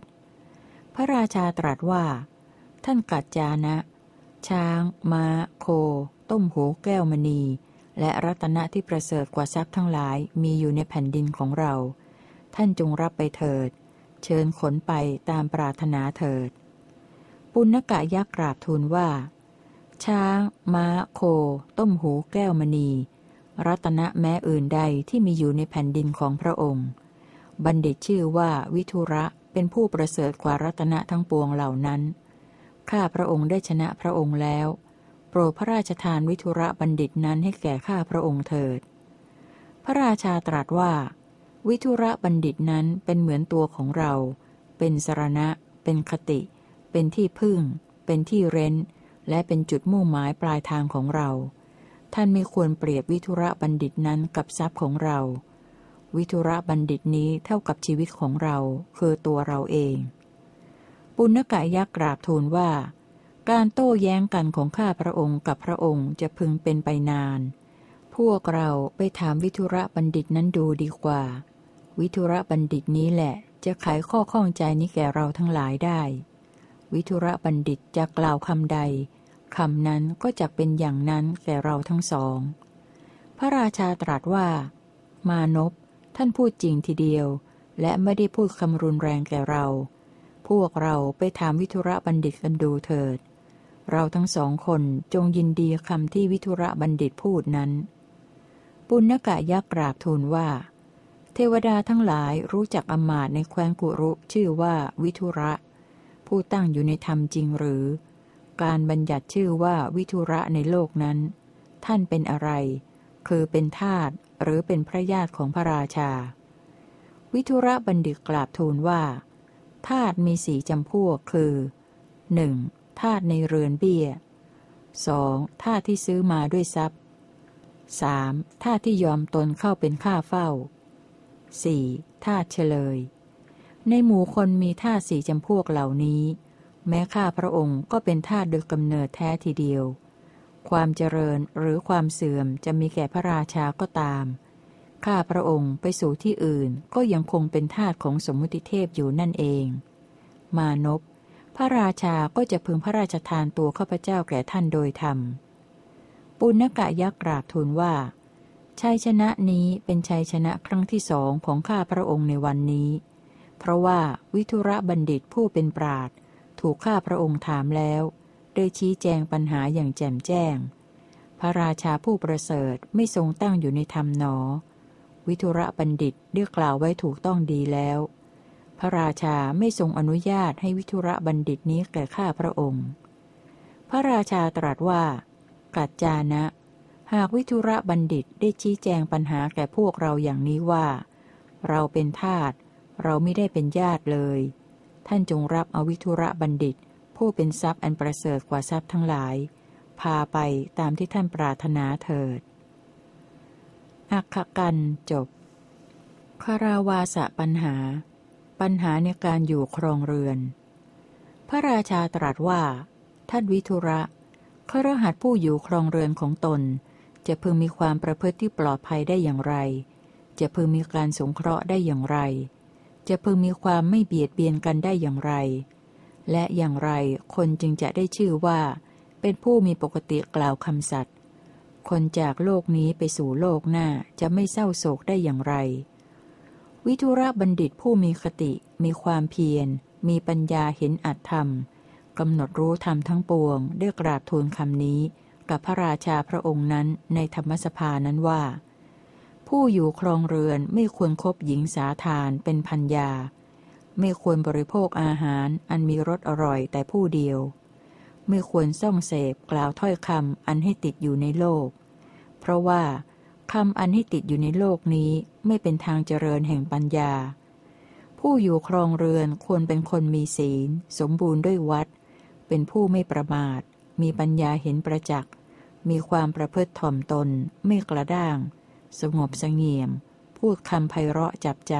พระราชาตรัสว่า ท่านกัจจานะ ช้าง ม้า โค ต้มหูแก้วมณี และรัตนะที่ประเสริฐกว่าทรัพย์ทั้งหลายมีอยู่ในแผ่นดินของเรา ท่านจงรับไปเถิด เชิญขนไปตามปรารถนาเถิด ปุณกะยักษ์กราบทูลว่า ช้าง ม้า โค ต้มหูแก้วมณี รัตนะแม้อื่นใดที่มีอยู่ในแผ่นดินของพระองค์ บัณฑิตชื่อว่าวิทุระเป็นผู้ประเสริฐกว่ารัตนะทั้งปวงเหล่านั้น ข้าพระองค์ได้ชนะพระองค์แล้ว โปรดพระราชทานวิทุระบัณฑิตนั้นให้แก่ข้าพระองค์เถิด พระราชาตรัสว่า วิทุระบัณฑิตนั้นเป็นเหมือนตัวของเรา เป็นสรณะ เป็นคติ เป็นที่พึ่ง เป็นที่เร้น และเป็นจุดมุ่งหมายปลายทางของเรา ท่านไม่ควรเปรียบวิทุระบัณฑิตนั้นกับทรัพย์ของเรา วิทุระบัณฑิตนี้เท่ากับชีวิตของเรา คือตัวเราเอง ปุณกะยักษ์กราบทูลว่า การโต้แย้งกันของข้าพระองค์กับพระองค์จะพึงเป็นไปนาน พวกเราไปถามวิทุระบัณฑิตนั้นดูดีกว่า วิทุระบัณฑิตนี้แหละจะไขข้อข้องใจนี้แก่เราทั้งหลายได้ วิทุระบัณฑิตจะกล่าวคำใด คำนั้นก็จะเป็นอย่างนั้นแก่เราทั้งสอง พระราชาตรัสว่า มานพท่านพูดจริงทีเดียว และไม่ได้พูดคำรุนแรงแก่เรา พวกเราไปถามวิทุระบัณฑิตกันดูเถิด เราทั้งสองคนจงยินดีคำที่วิทุระบัณฑิตพูดนั้น ปุณกะยักษ์กราบทูลว่า เทวดาทั้งหลายรู้จักอมาตในแคว้นกุรุชื่อว่าวิทุระ ผู้ตั้งอยู่ในธรรมจริงหรือ การบัญญัติชื่อว่าวิทุระในโลกนั้น ท่านเป็นอะไร คือเป็นทาตหรือเป็นพระญาติของพระราชา วิทุระบัณฑิตกราบทูลว่าทาตมีสีจำพวกคือหนึ่งทาตในเรือนเบี้ย 2. ทาตที่ซื้อมาด้วยทรัพย์ 3. ทาตที่ยอมตนเข้าเป็นข้าเฝ้า 4. ทาตเฉลย ในหมู่คนมีทาตสี่จำพวกเหล่านี้ แม้ข้าพระองค์ก็เป็นทาตโดยกำเนิดแท้ทีเดียว ความเจริญหรือความเสื่อมจะมีแก่พระราชาก็ตาม ข้าพระองค์ไปสู่ที่อื่นก็ยังคงเป็นทาตของสมมุติเทพอยู่นั่นเอง มานพพระราชาก็จะพึงพระราชทานตัวข้าพเจ้าแก่ท่านโดยธรรม ปุณกะยักษ์กราบทูลว่า ชัยชนะนี้เป็นชัยชนะครั้งที่สองของข้าพระองค์ในวันนี้ เพราะว่าวิทุระบัณฑิตผู้เป็นปราด ถูกข้าพระองค์ถามแล้ว ได้ชี้แจงปัญหาอย่างแจ่มแจ้ง พระราชาผู้ประเสริฐไม่ทรงตั้งอยู่ในธรรมหนอ วิทุระบัณฑิตเรียกกล่าวไว้ถูกต้องดีแล้ว พระราชาไม่ทรงอนุญาตให้วิทุระบัณฑิตนี้แก่ข้าพระองค์ พระราชาตรัสว่า กัจจานะ หากวิทุระบัณฑิตได้ชี้แจงปัญหาแก่พวกเราอย่างนี้ว่า เราเป็นทาสเราไม่ได้เป็นญาติเลย ท่านจงรับอวิทุระบัณฑิต ผู้เป็นทรัพย์อันประเสริฐกว่าทรัพย์ทั้งหลาย พาไปตามที่ท่านปรารถนาเถิด อักขกันจบคาราวาสะปัญหา ปัญหาในการอยู่ครองเรือน พระราชาตรัสว่า ท่านวิทุระขรหัสผู้อยู่ครองเรือนของตน จะพึงมีความประพฤติที่ปลอดภัยได้อย่างไร จะพึงมีการสงเคราะห์ได้อย่างไร จะพึงมีความไม่เบียดเบียนกันได้อย่างไร และอย่างไรคนจึงจะได้ชื่อว่า เป็นผู้มีปกติกล่าวคำสัตย์คนจากโลกนี้ไปสู่โลกหน้าจะไม่เศร้าโศกได้อย่างไร วิทุระบัณฑิตผู้มีคติ มีความเพียร มีปัญญาเห็นอัตธรรมกำหนดรู้ธรรมทั้งปวง ได้กราบทูลคำนี้ กับพระราชาพระองค์นั้นในธรรมสภานั้นว่า ผู้อยู่ครองเรือนไม่ควรครบหญิงสาทานเป็นพันยา ไม่ควรบริโภคอาหารอันมีรสอร่อยแต่ผู้เดียว ไม่ควรส่องเสพกล่าวถ้อยคำอันให้ติดอยู่ในโลก เพราะว่าคำอันให้ติดอยู่ในโลกนี้ไม่เป็นทางเจริญแห่งปัญญา ผู้อยู่ครองเรือนควรเป็นคนมีศีล สมบูรณ์ด้วยวัด เป็นผู้ไม่ประมาท มีปัญญาเห็นประจักษ์มีความประพฤติถ่อมตน ไม่กระด้าง สงบสงเงียม พูดคำไพเราะจับใจ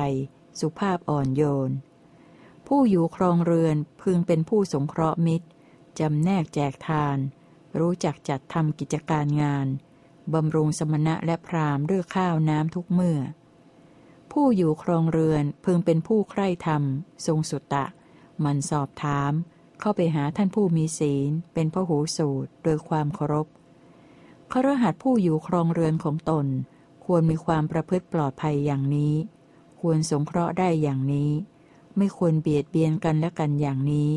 สุภาพอ่อนโยน ผู้อยู่ครองเรือนพึงเป็นผู้สงเคราะห์มิตร จำแนกแจกทาน รู้จักจัดทำกิจการงาน บำรุงสมณะและพรามด้วยข้าวน้ำทุกเมื่อ ผู้อยู่ครองเรือนพึงเป็นผู้ใคร่ธรรม ทรงสุตตะ มันสอบถาม เข้าไปหาท่านผู้มีศีล เป็นพระหูสูตรโดยความเคารพครหัสผู้อยู่ครองเรือนของตน ควรมีความประพฤติปลอดภัยอย่างนี้ ควรสงเคราะห์ได้อย่างนี้ ไม่ควรเบียดเบียนกันและกันอย่างนี้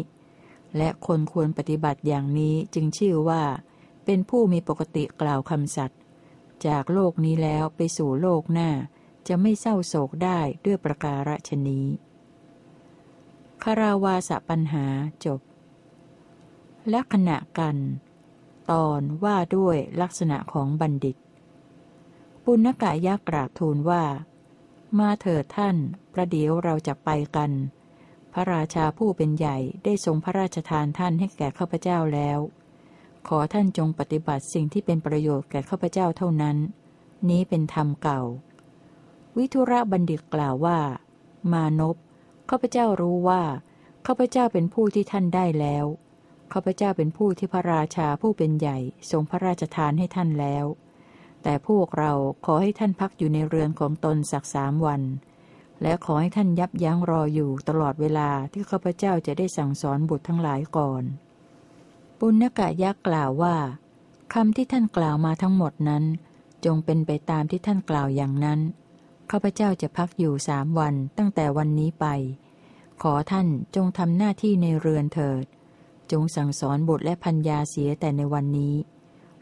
และคนควรปฏิบัติอย่างนี้จึงชื่อว่า เป็นผู้มีปกติกล่าวคำสัตย์จากโลกนี้แล้วไปสู่โลกหน้า จะไม่เศร้าโศกได้ด้วยประการฉนี้คาราวาสปัญหาจบ แลักษณะกัน ตอนว่าด้วยลักษณะของบัณฑิต ปุณกะยักษ์กราบทูลว่า มาเถิดท่าน ประเดี๋ยวเราจะไปกัน พระราชาผู้เป็นใหญ่ได้ทรงพระราชทานท่านให้แก่ข้าพเจ้าแล้ว ขอท่านจงปฏิบัติสิ่งที่เป็นประโยชน์แก่ข้าพเจ้าเท่านั้น นี้เป็นธรรมเก่า วิทุระบัณฑิตกล่าวว่า มานพข้าพเจ้ารู้ว่าข้าพเจ้าเป็นผู้ที่ท่านได้แล้วข้าพเจ้าเป็นผู้ที่พระราชาผู้เป็นใหญ่ ทรงพระราชทานให้ท่านแล้ว แต่พวกเราขอให้ท่านพักอยู่ในเรือนของตนสักสามวัน และขอให้ท่านยับยั้งรออยู่ตลอดเวลาที่ข้าพเจ้าจะได้สั่งสอนบุตรทั้งหลายก่อน ปุณกะยักษ์กล่าวว่าคำที่ท่านกล่าวมาทั้งหมดนั้น จงเป็นไปตามที่ท่านกล่าวอย่างนั้นข้าพเจ้าจะพักอยู่สามวันตั้งแต่วันนี้ไป ขอท่านจงทำหน้าที่ในเรือนเถิด จงสั่งสอนบุตรและพัญญาเสียแต่ในวันนี้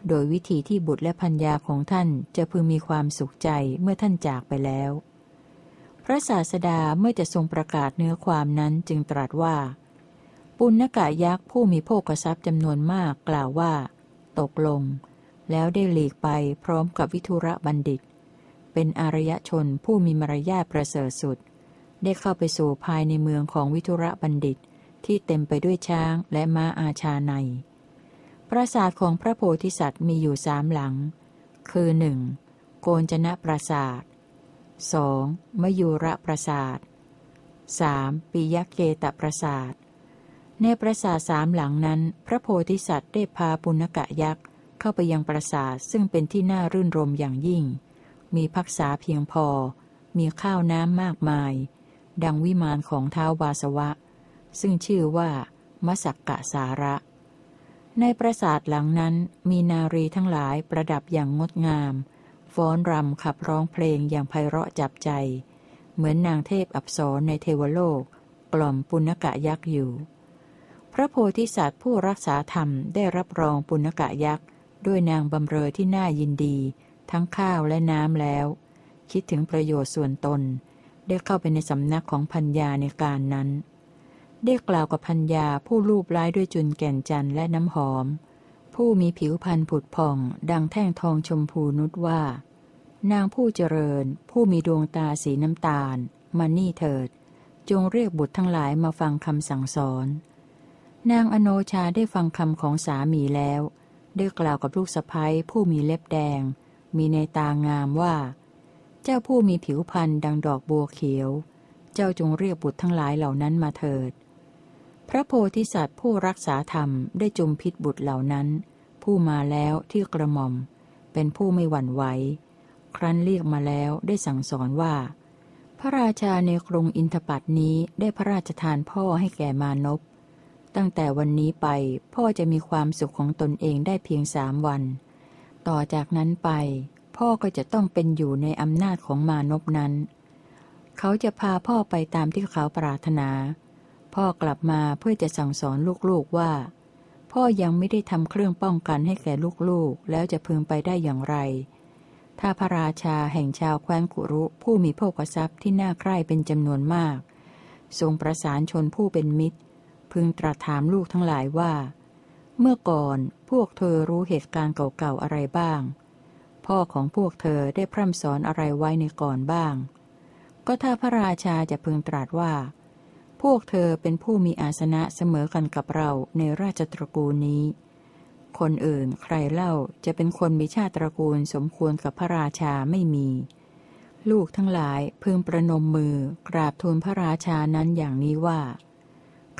โดยวิธีที่บุตรและพัญญาของท่านจะพึงมีความสุขใจเมื่อท่านจากไปแล้ว พระศาสดาเมื่อจะทรงประกาศเนื้อความนั้นจึงตรัสว่า ปุณกะยักษ์ผู้มีโภคทรัพย์จำนวนมากกล่าวว่า ตกลง แล้วได้หลีกไปพร้อมกับวิทุระบัณฑิต เป็นอารยชนผู้มีมารยาทประเสริฐสุด ได้เข้าไปสู่ภายในเมืองของวิทุระบัณฑิตที่เต็มไปด้วยช้างและม้าอาชาใน ปราสาทของพระโพธิสัตว์มีอยู่สามหลัง คือหนึ่งโกนจนะปราสาทสองมยูระปราสาทสามปิยเกตปราสาท ในปราสาทสามหลังนั้น พระโพธิสัตว์ได้พาปุณกะยักษ์เข้าไปยังปราสาทซึ่งเป็นที่น่ารื่นรมอย่างยิ่ง มีพักษาเพียงพอ มีข้าวน้ำมากมาย ดังวิมานของเท้าวาสวะ ซึ่งชื่อว่า มสักกะสาระ ในปราสาทหลังนั้นมีนารีทั้งหลายประดับอย่างงดงาม ฟ้อนรำขับร้องเพลงอย่างไพเราะจับใจ เหมือนนางเทพอับสรในเทวโลก กล่อมปุณกะยักษ์อยู่ พระโพธิสัตว์ผู้รักษาธรรมได้รับรองปุณกะยักษ์ ด้วยนางบำเรอที่น่ายินดี ทั้งข้าวและน้ำแล้ว คิดถึงประโยชน์ส่วนตน ได้เข้าไปในสำนักของพัญญาในการนั้น ได้กล่าวกับพัญญาผู้รูปร้ายด้วยจุนแก่นจันและน้ำหอม ผู้มีผิวพรรณผุดผ่อง ดังแท่งทองชมพูนุชว่า นางผู้เจริญ ผู้มีดวงตาสีน้ำตาล มานี่เถิด จงเรียกบุตรทั้งหลายมาฟังคำสั่งสอน นางอโนชาได้ฟังคำของสามีแล้ว ได้กล่าวกับลูกสะพ้ยผู้มีเล็บแดง มีในตางามว่า เจ้าผู้มีผิวพรรณดังดอกบัวเขียว เจ้าจงเรียกบุตรทั้งหลายเหล่านั้นมาเถิด พระโพธิสัตว์ผู้รักษาธรรมได้จุมพิษบุตรเหล่านั้น ผู้มาแล้วที่กระหม่อม เป็นผู้ไม่หวั่นไหว ครั้นเรียกมาแล้วได้สั่งสอนว่า พระราชาในกรุงอินทปัตนี้ได้พระราชทานพ่อให้แก่มานพตั้งแต่วันนี้ไปพ่อจะมีความสุขของตนเองได้เพียงสามวัน ต่อจากนั้นไป พ่อก็จะต้องเป็นอยู่ในอำนาจของมานพนั้น เขาจะพาพ่อไปตามที่เขาปรารถนา พ่อกลับมาเพื่อจะสั่งสอนลูกๆว่า พ่อยังไม่ได้ทำเครื่องป้องกันให้แก่ลูกๆ แล้วจะพึงไปได้อย่างไร ถ้าพระราชาแห่งชาวแคว้นกุรุผู้มีโภกทรัพย์ที่น่าใคร่เป็นจำนวนมาก ทรงประสานชนผู้เป็นมิตร พึงตรัสถามลูกทั้งหลายว่า เมื่อก่อนพวกเธอรู้เหตุการณ์เก่าๆอะไรบ้าง พ่อของพวกเธอได้พร่ำสอนอะไรไว้ในก่อนบ้าง ก็ถ้าพระราชาจะพึงตรัสว่า พวกเธอเป็นผู้มีอาสนะเสมอกันกับเราในราชตระกูลนี้ คนอื่นใครเล่าจะเป็นคนมีชาติตระกูลสมควรกับพระราชาไม่มี ลูกทั้งหลายพึงประนมมือกราบทูลพระราชานั้นอย่างนี้ว่า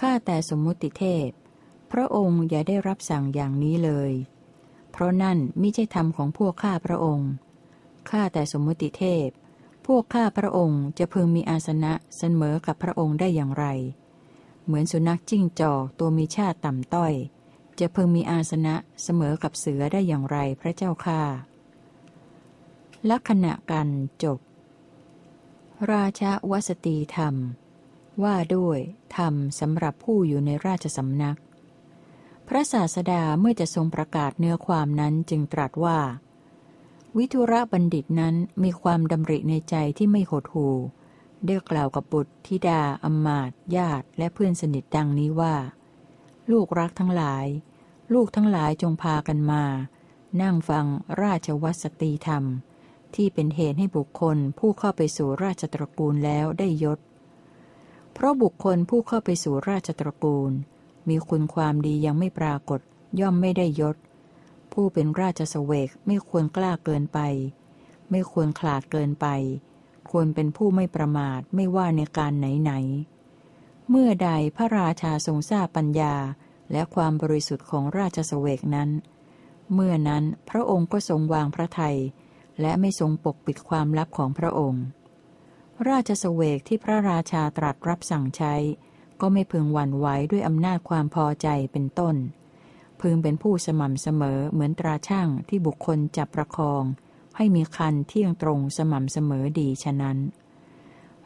ข้าแต่สมมุติเทพ พระองค์อย่าได้รับสั่งอย่างนี้เลย เพราะนั่นไมิใช่ธรรมของพวกข้าพระองค์ ข้าแต่สมมุติเทพ พวกข้าพระองค์จะพึงมีอาสนะเสมอกับพระองค์ได้อย่างไร เหมือนสุนัขจิ้งจอกตัวมีชาติต่ำต้อย จะพึงมีอาสนะเสมอกับเสือได้อย่างไรพระเจ้าค่าลักษณะกันจบ ราชวสตีธรรม ว่าด้วยธรรมสำหรับผู้อยู่ในราชสำนัก พระศาสดาเมื่อจะทรงประกาศเนื้อความนั้นจึงตรัสว่า วิทุระบัณฑิตนั้นมีความดำริในใจที่ไม่หดหู่ได้กล่าวกับบุตรธิดาอมมาตญาติและเพื่อนสนิทดังนี้ว่า ลูกรักทั้งหลาย ลูกทั้งหลายจงพากันมา นั่งฟังราชวัสตีธรรม ที่เป็นเหตุให้บุคคลผู้เข้าไปสู่ราชตระกูลแล้วได้ยศ เพราะบุคคลผู้เข้าไปสู่ราชตระกูล มีคุณความดียังไม่ปรากฏ ย่อมไม่ได้ยศ ผู้เป็นราชสเวกไม่ควรกล้าเกินไป ไม่ควรขลาดเกินไป ควรเป็นผู้ไม่ประมาทไม่ว่าในการไหนไหน เมื่อใดพระราชาทรงทราบปัญญาและความบริสุทธิ์ของราชสเวกนั้น เมื่อนั้นพระองค์ก็ทรงวางพระทัยและไม่ทรงปกปิดความลับของพระองค์ ราชสเวกที่พระราชาตรัสรับสั่งใช้ ก็ไม่พึงหวั่นไหวด้วยอำนาจความพอใจเป็นต้น พึงเป็นผู้สม่ำเสมอเหมือนตราช่างที่บุคคลจับประคอง ให้มีคันเที่ยงตรงสม่ำเสมอดีฉะนั้น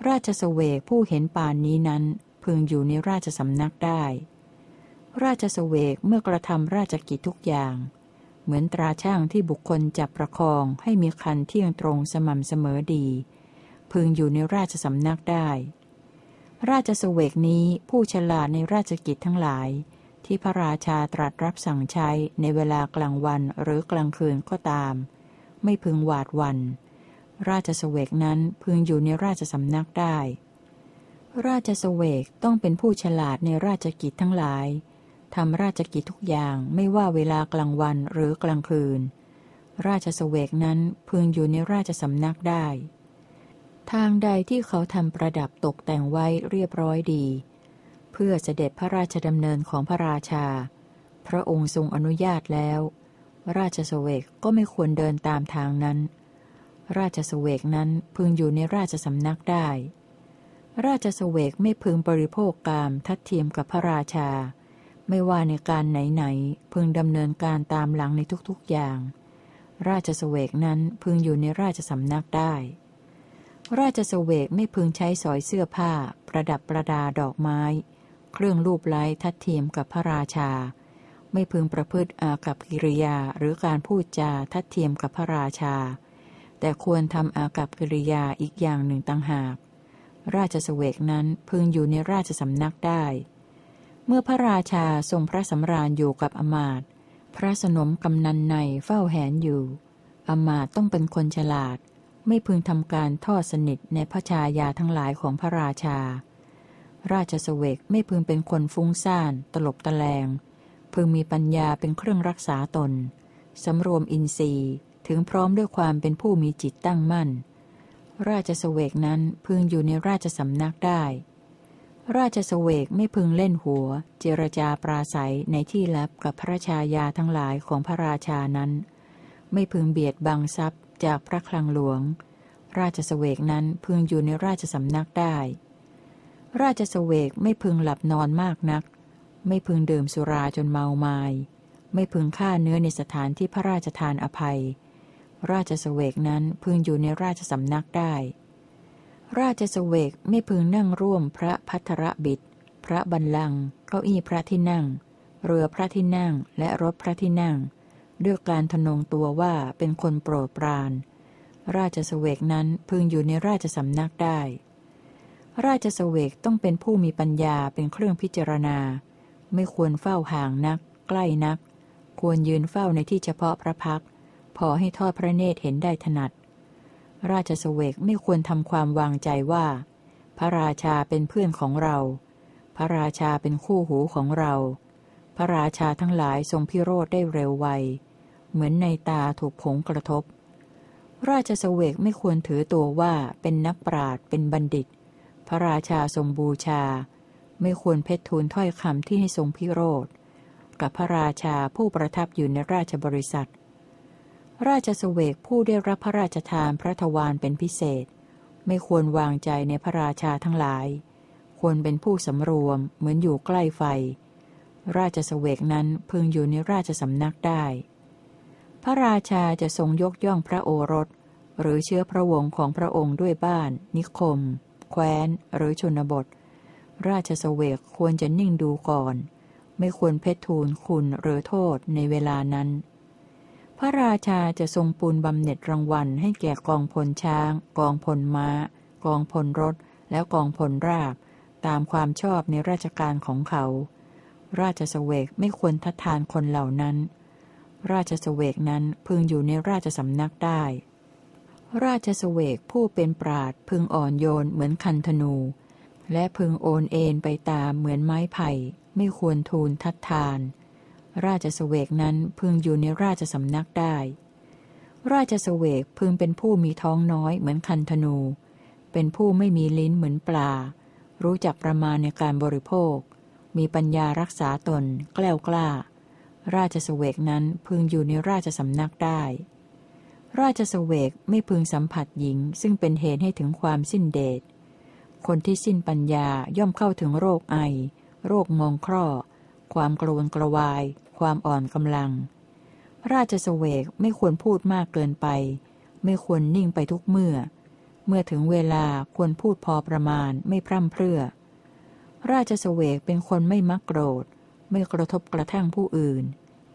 ราชสเวกผู้เห็นปานนี้นั้น พึงอยู่ในราชสำนักได้ ราชสเวกเมื่อกระทำราชกิจทุกอย่าง เหมือนตราช่างที่บุคคลจับประคองให้มีคันเที่ยงตรงสม่ำเสมอดี พึงอยู่ในราชสำนักได้ ราชสเวกนี้ผู้ฉลาดในราชกิจทั้งหลาย ที่พระราชาตรัสรับสั่งใช้ในเวลากลางวันหรือกลางคืนก็ตาม ไม่พึงหวาดวัน ราชสเวกนั้นพึงอยู่ในราชสำนักได้ ราชสเวกต้องเป็นผู้ฉลาดในราชกิจทั้งหลายทำราชกิจทุกอย่างไม่ว่าเวลากลางวันหรือกลางคืน ราชสเวกนั้นพึงอยู่ในราชสำนักได้ ทางใดที่เขาทำประดับตกแต่งไว้เรียบร้อยดี พื่อเสด็จพระราชดำเนินของพระราชา พระองค์ทรงอนุญาตแล้ว ราชสเวกก็ไม่ควรเดินตามทางนั้น ราชสเวกนั้นพึงอยู่ในราชสำนักได้ ราชสเวกไม่พึงบริโภคกามทัดเทียมกับพระราชา ไม่ว่าในการไหนๆพึงดำเนินการตามหลังในทุกๆอย่าง ราชสเวกนั้นพึงอยู่ในราชสำนักได้ราชสเวกไม่พึงใช้สอยเสื้อผ้า ประดับประดาดอกไม้ เครื่องรูปไล้ทัดเทียมกับพระราชา ไม่พึงประพฤติอากับกิริยาหรือการพูดจาทัดเทียมกับพระราชา แต่ควรทำอากับกิริยาอีกอย่างหนึ่งต่างหาก ราชสเวกนั้นพึงอยู่ในราชสำนักได้ เมื่อพระราชาทรงพระสำราญอยู่กับอมาตพระสนมกำนันในเฝ้าแหนอยู่ อมาตต้องเป็นคนฉลาด ไม่พึงทำการทอดสนิทในพระชายาทั้งหลายของพระราชา ราชสเวกไม่พึงเป็นคนฟุ้งซ่าน ตลบตะแลง พึงมีปัญญาเป็นเครื่องรักษาตน สำรวมอินทรีย์ถึงพร้อมด้วยความเป็นผู้มีจิตตั้งมั่น ราชสเวกนั้นพึงอยู่ในราชสำนักได้ ราชสเวกไม่พึงเล่นหัว เจรจาปราศัยในที่ลับกับพระชายาทั้งหลายของพระราชานั้น ไม่พึงเบียดบังทรัพย์จากพระคลังหลวง ราชสเวกนั้นพึงอยู่ในราชสำนักได้ ราชสเวกไม่พึงหลับนอนมากนัก ไม่พึงดื่มสุราจนเมาไมา้ไม่พึงฆ่าเนื้อในสถานที่พระราชทานอภัย ราชสเวกนั้นพึงอยู่ในราชสำนักได้ ราชสเวกไม่พึงนั่งร่วมพระพัทรบิดพระบันลังเก้าอี้พระที่นั่ง เรือพระที่นั่งและรถพระที่นั่ง ด้วยการทนงตัวว่าเป็นคนโปรดปราน ราชสเวกนั้นพึงอยู่ในราชสำนักได้ ราชสเวกต้องเป็นผู้มีปัญญาเป็นเครื่องพิจารณา ไม่ควรเฝ้าห่างนัก ใกล้นัก ควรยืนเฝ้าในที่เฉพาะพระพัก พอให้ทอดพระเนตรเห็นได้ถนัด ราชสเวกไม่ควรทำความวางใจว่า พระราชาเป็นเพื่อนของเรา พระราชาเป็นคู่หูของเรา พระราชาทั้งหลายทรงพิโรธได้เร็วไว เหมือนในตาถูกผงกระทบ ราชสเวกไม่ควรถือตัวว่าเป็นนักปราดเป็นบัณฑิต พระราชาทรงบูชา ไม่ควรเพชรทูลถ้อยคำที่ให้ทรงพิโรธ กับพระราชาผู้ประทับอยู่ในราชบริษัท ราชสเวกผู้ได้รับพระราชทานพระทวารเป็นพิเศษ ไม่ควรวางใจในพระราชาทั้งหลาย ควรเป็นผู้สำรวมเหมือนอยู่ใกล้ไฟ ราชสเวกนั้นพึงอยู่ในราชสำนักได้ พระราชาจะทรงยกย่องพระโอรสหรือเชื้อพระวงศ์ของพระองค์ด้วยบ้าน นิคม แคว้นหรือชนบท ราชสเวกควรจะนิ่งดูก่อน ไม่ควรเพชรทูลคุณหรือโทษในเวลานั้น พระราชาจะทรงปูนบำเหน็จรางวัลให้แก่กองพลช้าง กองพลม้า กองพลรถ แล้วกองพลราบ ตามความชอบในราชการของเขา ราชสเวกไม่ควรทัดทานคนเหล่านั้น ราชสเวกนั้นพึงอยู่ในราชสำนักได้ ราชสเวกผู้เป็นปราดพึงอ่อนโยนเหมือนคันธนู และพึงโอนเอ็นไปตามเหมือนไม้ไผ่ไม่ควรทูลทัดทาน ราชสเวกนั้นพึงอยู่ในราชสำนักได้ ราชสเวกพึงเป็นผู้มีท้องน้อยเหมือนคันธนู เป็นผู้ไม่มีลิ้นเหมือนปลา รู้จักประมาณในการบริโภค มีปัญญารักษาตน แกล้วกล้า ราชสเวกนั้นพึงอยู่ในราชสำนักได้ ราชสเวกไม่พึงสัมผัสหญิง ซึ่งเป็นเหตุให้ถึงความสิ้นเดช คนที่สิ้นปัญญาย่อมเข้าถึงโรคไอ โรคมองคร่อ ความกระวนกระวาย ความอ่อนกำลัง ราชสเวกไม่ควรพูดมากเกินไป ไม่ควรนิ่งไปทุกเมื่อ เมื่อถึงเวลาควรพูดพอประมาณไม่พร่ำเพรื่อ ราชสเวกเป็นคนไม่มักโกรธ ไม่กระทบกระทั่งผู้อื่น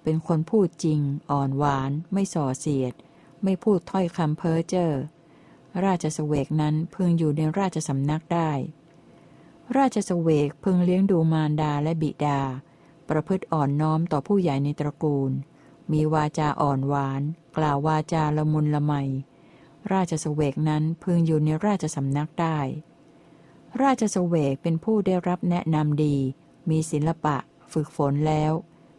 เป็นคนพูดจริง อ่อนหวาน ไม่ส่อเสียด ไม่พูดถ้อยคำเพ้อเจ้อราชสเวกนั้นพึงอยู่ในราชสำนักได้ ราชสเวกพึงเลี้ยงดูมารดาและบิดา ประพฤติอ่อนน้อมต่อผู้ใหญ่ในตระกูล มีวาจาอ่อนหวาน กล่าววาจาละมุนละไม ราชสเวกนั้นพึงอยู่ในราชสำนักได้ ราชสเวกเป็นผู้ได้รับแนะนำดี มีศิลปะ ฝึกฝนแล้ว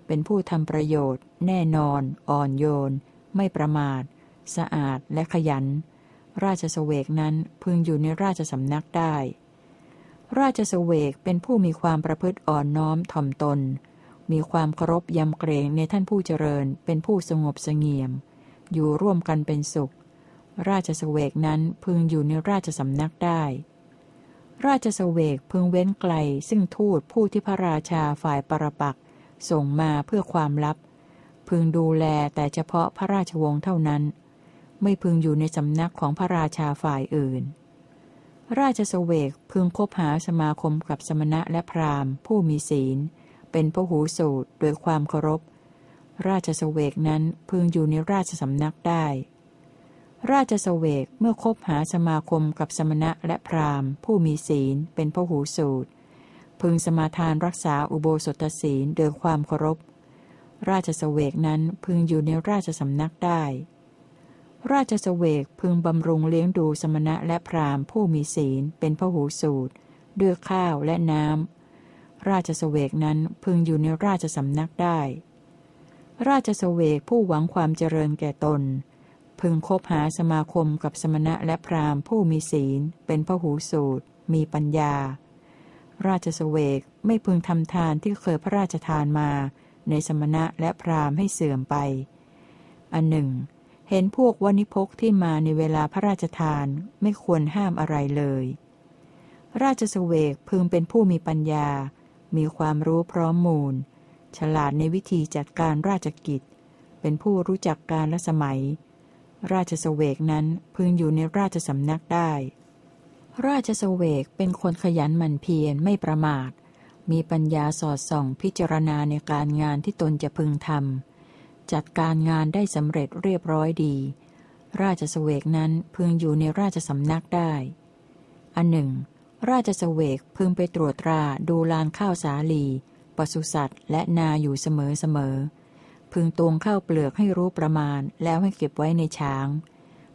เป็นผู้ทำประโยชน์ แน่นอน อ่อนโยน ไม่ประมาท สะอาดและขยัน ราชสเวกนั้นพึงอยู่ในราชสำนักได้ ราชสเวกเป็นผู้มีความประพฤติอ่อนน้อมถ่อมตน มีความเคารพยำเกรงในท่านผู้เจริญ เป็นผู้สงบสงเงียม อยู่ร่วมกันเป็นสุข ราชสเวกนั้นพึงอยู่ในราชสำนักได้ ราชสเวกพึงเว้นไกล ซึ่งทูตผู้ที่พระราชาฝ่ายปรปักส่งมาเพื่อความลับ พึงดูแลแต่เฉพาะพระราชวงศ์เท่านั้น ไม่พึงอยู่ในสำนักของพระราชาฝ่ายอื่น ราชสเวกพึงคบหาสมาคมกับสมณะและพราหมณ์ ผู้มีศีล เป็นพหูสูตรโดยความเคารพ ราชสเวกนั้นพึงอยู่ในราชสำนักได้ ราชสเวกเมื่อคบหาสมาคมกับสมณะและพราหมณ์ ผู้มีศีล เป็นพหูสูตร พึงสมาทานรักษาอุโบสถศีลโดยความเคารพราชสเวกนั้นพึงอยู่ในราชสำนักได้ ราชสเวกพึงบำรุงเลี้ยงดูสมณะและพราหมณ์ผู้มีศีลเป็นพหูสูตร ด้วยข้าวและน้ำ ราชสเวกนั้นพึงอยู่ในราชสำนักได้ ราชสเวกผู้หวังความเจริญแก่ตน พึงคบหาสมาคมกับสมณะและพราหมณ์ผู้มีศีล เป็นพหูสูตร มีปัญญา ราชสเวกไม่พึงทำทานที่เคยพระราชทานมา ในสมณะและพราหมณ์ให้เสื่อมไป อันหนึ่ง เห็นพวกวณิพกที่มาในเวลาพระราชทานไม่ควรห้ามอะไรเลย ราชสเวกพึงเป็นผู้มีปัญญา มีความรู้พร้อมมูล ฉลาดในวิธีจัดการราชกิจ เป็นผู้รู้จักการและสมัย ราชสเวกนั้นพึงอยู่ในราชสำนักได้ ราชสเวกเป็นคนขยันหมั่นเพียรไม่ประมาท มีปัญญาสอดส่องพิจารณาในการงานที่ตนจะพึงทำ จัดการงานได้สำเร็จเรียบร้อยดี ราชสเวกนั้นพึงอยู่ในราชสำนักได้ อันหนึ่ง ราชสเวกพึงไปตรวจตราดูลานข้าวสาลี ปศุสัตว์ และนาอยู่เสมอเสมอ พึงตวงข้าวเปลือกให้รู้ประมาณแล้วให้เก็บไว้ในช้าง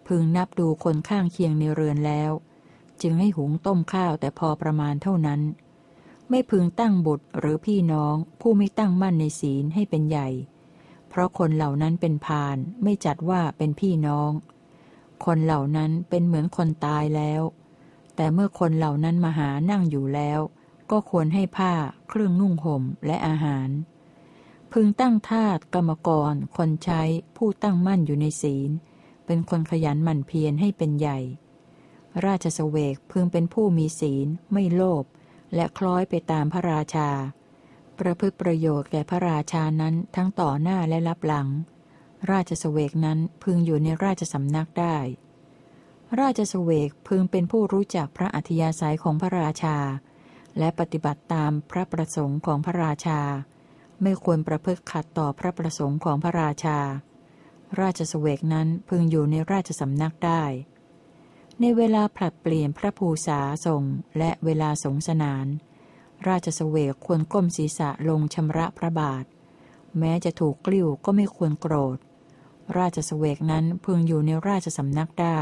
พึงนับดูคนข้างเคียงในเรือนแล้ว จึงให้หุงต้มข้าวแต่พอประมาณเท่านั้นไม่พึงตั้งบุตรหรือพี่น้องผู้ไม่ตั้งมั่นในศีลให้เป็นใหญ่ เพราะคนเหล่านั้นเป็นพานไม่จัดว่าเป็นพี่น้อง คนเหล่านั้นเป็นเหมือนคนตายแล้ว แต่เมื่อคนเหล่านั้นมาหานั่งอยู่แล้ว ก็ควรให้ผ้า เครื่องนุ่งห่มและอาหาร พึงตั้งทาตกรรมกร คนใช้ผู้ตั้งมั่นอยู่ในศีล เป็นคนขยันหมั่นเพียรให้เป็นใหญ่ ราชสเวกพึงเป็นผู้มีศีล ไม่โลภและคล้อยไปตามพระราชา ประพฤติประโยชน์แก่พระราชานั้นทั้งต่อหน้าและรับหลัง ราชสเวกนั้นพึงอยู่ในราชสำนักได้ ราชสเวกพึงเป็นผู้รู้จักพระอัธยาศัยของพระราชา และปฏิบัติตามพระประสงค์ของพระราชา ไม่ควรประพฤติขัดต่อพระประสงค์ของพระราชา ราชสเวกนั้นพึงอยู่ในราชสำนักได้ ในเวลาผลัดเปลี่ยนพระภูษาทรงและเวลาสงสนาน ราชสเวกควรก้มศีรษะลงชำระพระบาท แม้จะถูกกลิ้วก็ไม่ควรโกรธ ราชสเวกนั้นพึงอยู่ในราชสำนักได้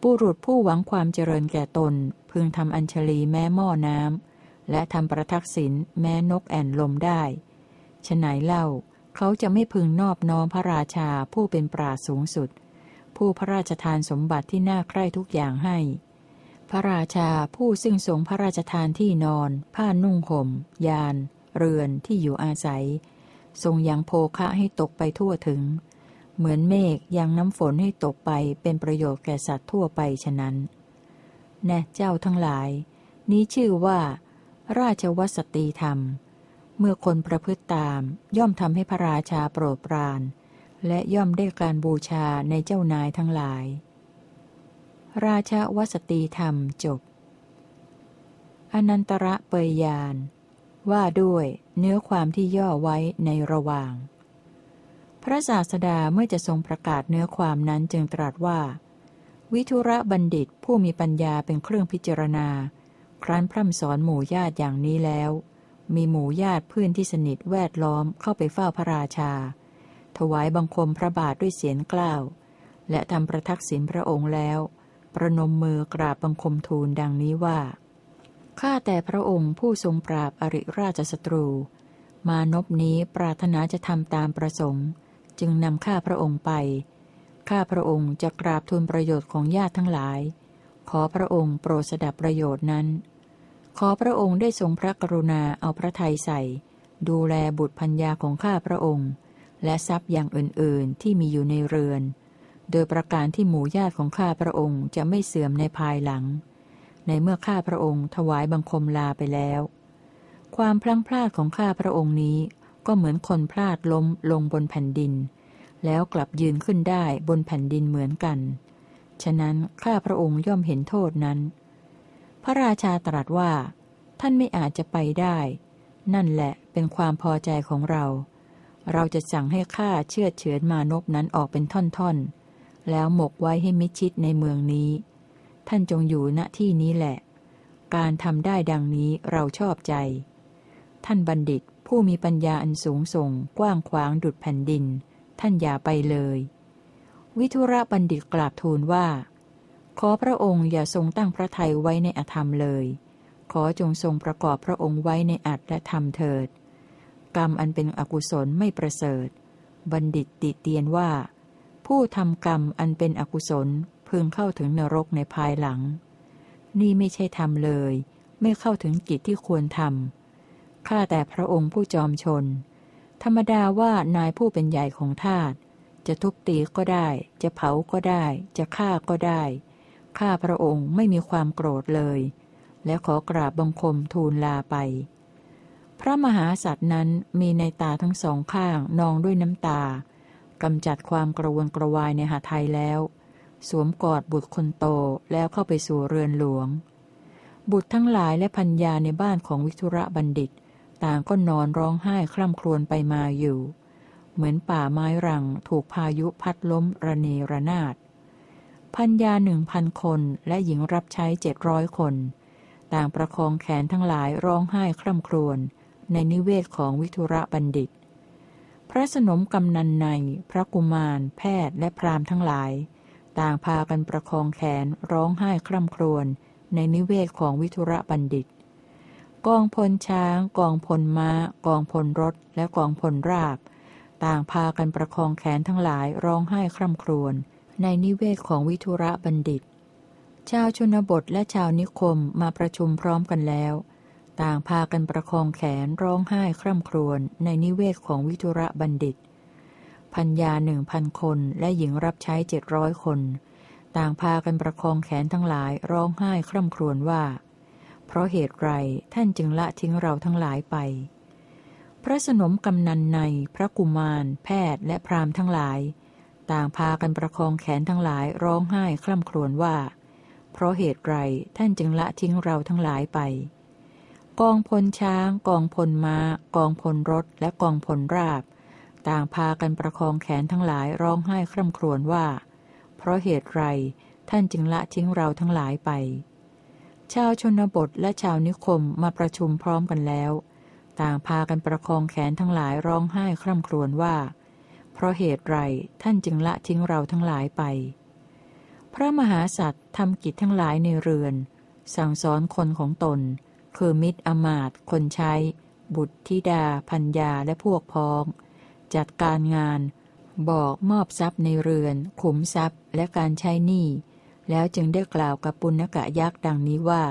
ปุรุษผู้หวังความเจริญแก่ตน พึงทำอัญชลีแม้หม้อน้ำและทำประทักษิณแม้นกแอ่นลมได้ฉไหนเล่าเขาจะไม่พึงนอบน้อมพระราชาผู้เป็นปราสูงสุด ผู้พระราชทานสมบัติที่น่าใคร่ทุกอย่างให้ พระราชาผู้ซึ่งทรงพระราชทานที่นอน ผ้านุ่งห่ม ยาน เรือนที่อยู่อาศัย ทรงยังโภคะให้ตกไปทั่วถึง เหมือนเมฆยังน้ำฝนให้ตกไปเป็นประโยชน์แก่สัตว์ทั่วไปฉะนั้นแน่เจ้าทั้งหลาย นี้ชื่อว่า ราชวสตีธรรม เมื่อคนประพฤติตามย่อมทำให้พระราชาโปรดปราน และย่อมได้การบูชาในเจ้านายทั้งหลาย ราชวสตีธรรมจบ อนันตระเปยยาน ว่าด้วยเนื้อความที่ย่อไว้ในระหว่าง พระศาสดาเมื่อจะทรงประกาศเนื้อความนั้นจึงตรัสว่า วิทุระบัณฑิตผู้มีปัญญาเป็นเครื่องพิจารณา ครั้นพร่ำสอนหมู่ญาติอย่างนี้แล้ว มีหมู่ญาติเพื่อนที่สนิทแวดล้อมเข้าไปเฝ้าพระราชา ถวายบังคมพระบาทด้วยเสียงกล้าวและทำประทักษิณพระองค์แล้ว ประนมมือกราบบังคมทูลดังนี้ว่า ข้าแต่พระองค์ผู้ทรงปราบอริราชศัตรู มานพนี้ปรารถนาจะทำตามประสงค์ จึงนำข้าพระองค์ไป ข้าพระองค์จะกราบทูลประโยชน์ของญาติทั้งหลาย ขอพระองค์โปรดสดับประโยชน์นั้น ขอพระองค์ได้ทรงพระกรุณาเอาพระทัยใส่ ดูแลบุตรพัญญาของข้าพระองค์ และทรัพย์อย่างอื่นๆที่มีอยู่ในเรือน โดยประการที่หมู่ญาติของข้าพระองค์จะไม่เสื่อมในภายหลัง ในเมื่อข้าพระองค์ถวายบังคมลาไปแล้ว ความพลั้งพลาดของข้าพระองค์นี้ก็เหมือนคนพลาดล้มลงบนแผ่นดิน แล้วกลับยืนขึ้นได้บนแผ่นดินเหมือนกัน ฉะนั้นข้าพระองค์ย่อมเห็นโทษนั้น พระราชาตรัสว่า ท่านไม่อาจจะไปได้ นั่นแหละเป็นความพอใจของเรา เราจะสั่งให้ข้าเชื่อเฉือนมานพนั้นออกเป็นท่อนๆ แล้วหมกไว้ให้มิชิดในเมืองนี้ ท่านจงอยู่ณที่นี้แหละ การทำได้ดังนี้เราชอบใจ ท่านบัณฑิตผู้มีปัญญาอันสูงส่ง กว้างขวางดุดแผ่นดิน ท่านอย่าไปเลย วิทุระบัณฑิตกราบทูลว่า ขอพระองค์อย่าทรงตั้งพระทัยไว้ในอธรรมเลย ขอจงทรงประกอบพระองค์ไว้ในอัตและธรรมเถิด กรรมอันเป็นอกุศลไม่ประเสริฐ บัณฑิตติเตียนว่า ผู้ทำกรรมอันเป็นอกุศลพึงเข้าถึงนรกในภายหลัง นี่ไม่ใช่ทำเลย ไม่เข้าถึงกิจที่ควรทำข้าแต่พระองค์ผู้จอมชน ธรรมดาว่านายผู้เป็นใหญ่ของทาตจะทุบตีก็ได้ จะเผาก็ได้ จะฆ่าก็ได้ ข้าพระองค์ไม่มีความโกรธเลย และขอกราบบังคมทูลลาไป พระมหาสัตว์นั้นมีในตาทั้งสองข้างนองด้วยน้ำตา กำจัดความกระวนกระวายในหาไทยแล้ว สวมกอดบุตรคนโตแล้วเข้าไปสู่เรือนหลวง บุตรทั้งหลายและพัญญาในบ้านของวิทุระบัณฑิต ต่างก็นอนร้องไห้คร่ำครวญไปมาอยู่ เหมือนป่าไม้รังถูกพายุพัดล้มระเนระนาดพันยาหนึ่งพันคนและหญิงรับใช้เจ็ดร้อยคน ต่างประคองแขนทั้งหลายร้องไห้คร่ำครวญในนิเวศของวิทุระบัณฑิต ระสนมกำนันใน พระกุมาร แพทย์และพรามทั้งหลาย ต่างพากันประคองแขนร้องไห้คร่ำครวญในนิเวศของวิทุระบัณฑิต กองพลช้าง กองพลมา้า กองพลรถ และกองพลราบ ต่างพากันประคองแขนทั้งหลายร้องไห้คร่ำครวญในนิเวศของวิทุระบัณฑิต ชาวชนบทและชาวนิคมมาประชุมพร้อมกันแล้ว ต่างพากันประคองแขนร้องไห้คร่ำครวญในนิเวศของวิทุระบัณฑิต พัญญาหนึ่งพันคนและหญิงรับใช้เจ็ดร้อยคน ต่างพากันประคองแขนทั้งหลายร้องไห้คร่ำครวญว่า เพราะเหตุไรท่านจึงละทิ้งเราทั้งหลายไป พระสนมกำนันในพระกุมาร แพทย์และพรามทั้งหลาย ต่างพากันประคองแขนทั้งหลายร้องไห้คล่ำครวญว่า เพราะเหตุไรท่านจึงละทิ้งเราทั้งหลายไป กองพลช้าง กองพลมา้า กองพลรถ และกองพลราบ ต่างพากันประคองแขนทั้งหลายร้องไห้คร่ำครวญว่า เพราะเหตุไรท่านจึงละทิ้งเราทั้งหลายไป ชาวชนบทและชาวนิคมมาประชุมพร้อมกันแล้ว ต่างพากันประคองแขนทั้งหลายร้องไห้คร่ำครวญว่า เพราะเหตุไรท่านจึงละทิ้งเราทั้งหลายไป พระมหาสัตว์ทำกิจทั้งหลายในเรือน สั่งสอนคนของตน คือมิตรอมาตคนใช้ บุตรธิดาพัญญาและพวกพ้อง จัดการงาน บอกมอบทรัพย์ในเรือน ขุมทรัพย์และการใช้หนี้ แล้วจึงได้กล่าวกับปุณกะยักษ์ดังนี้ว่า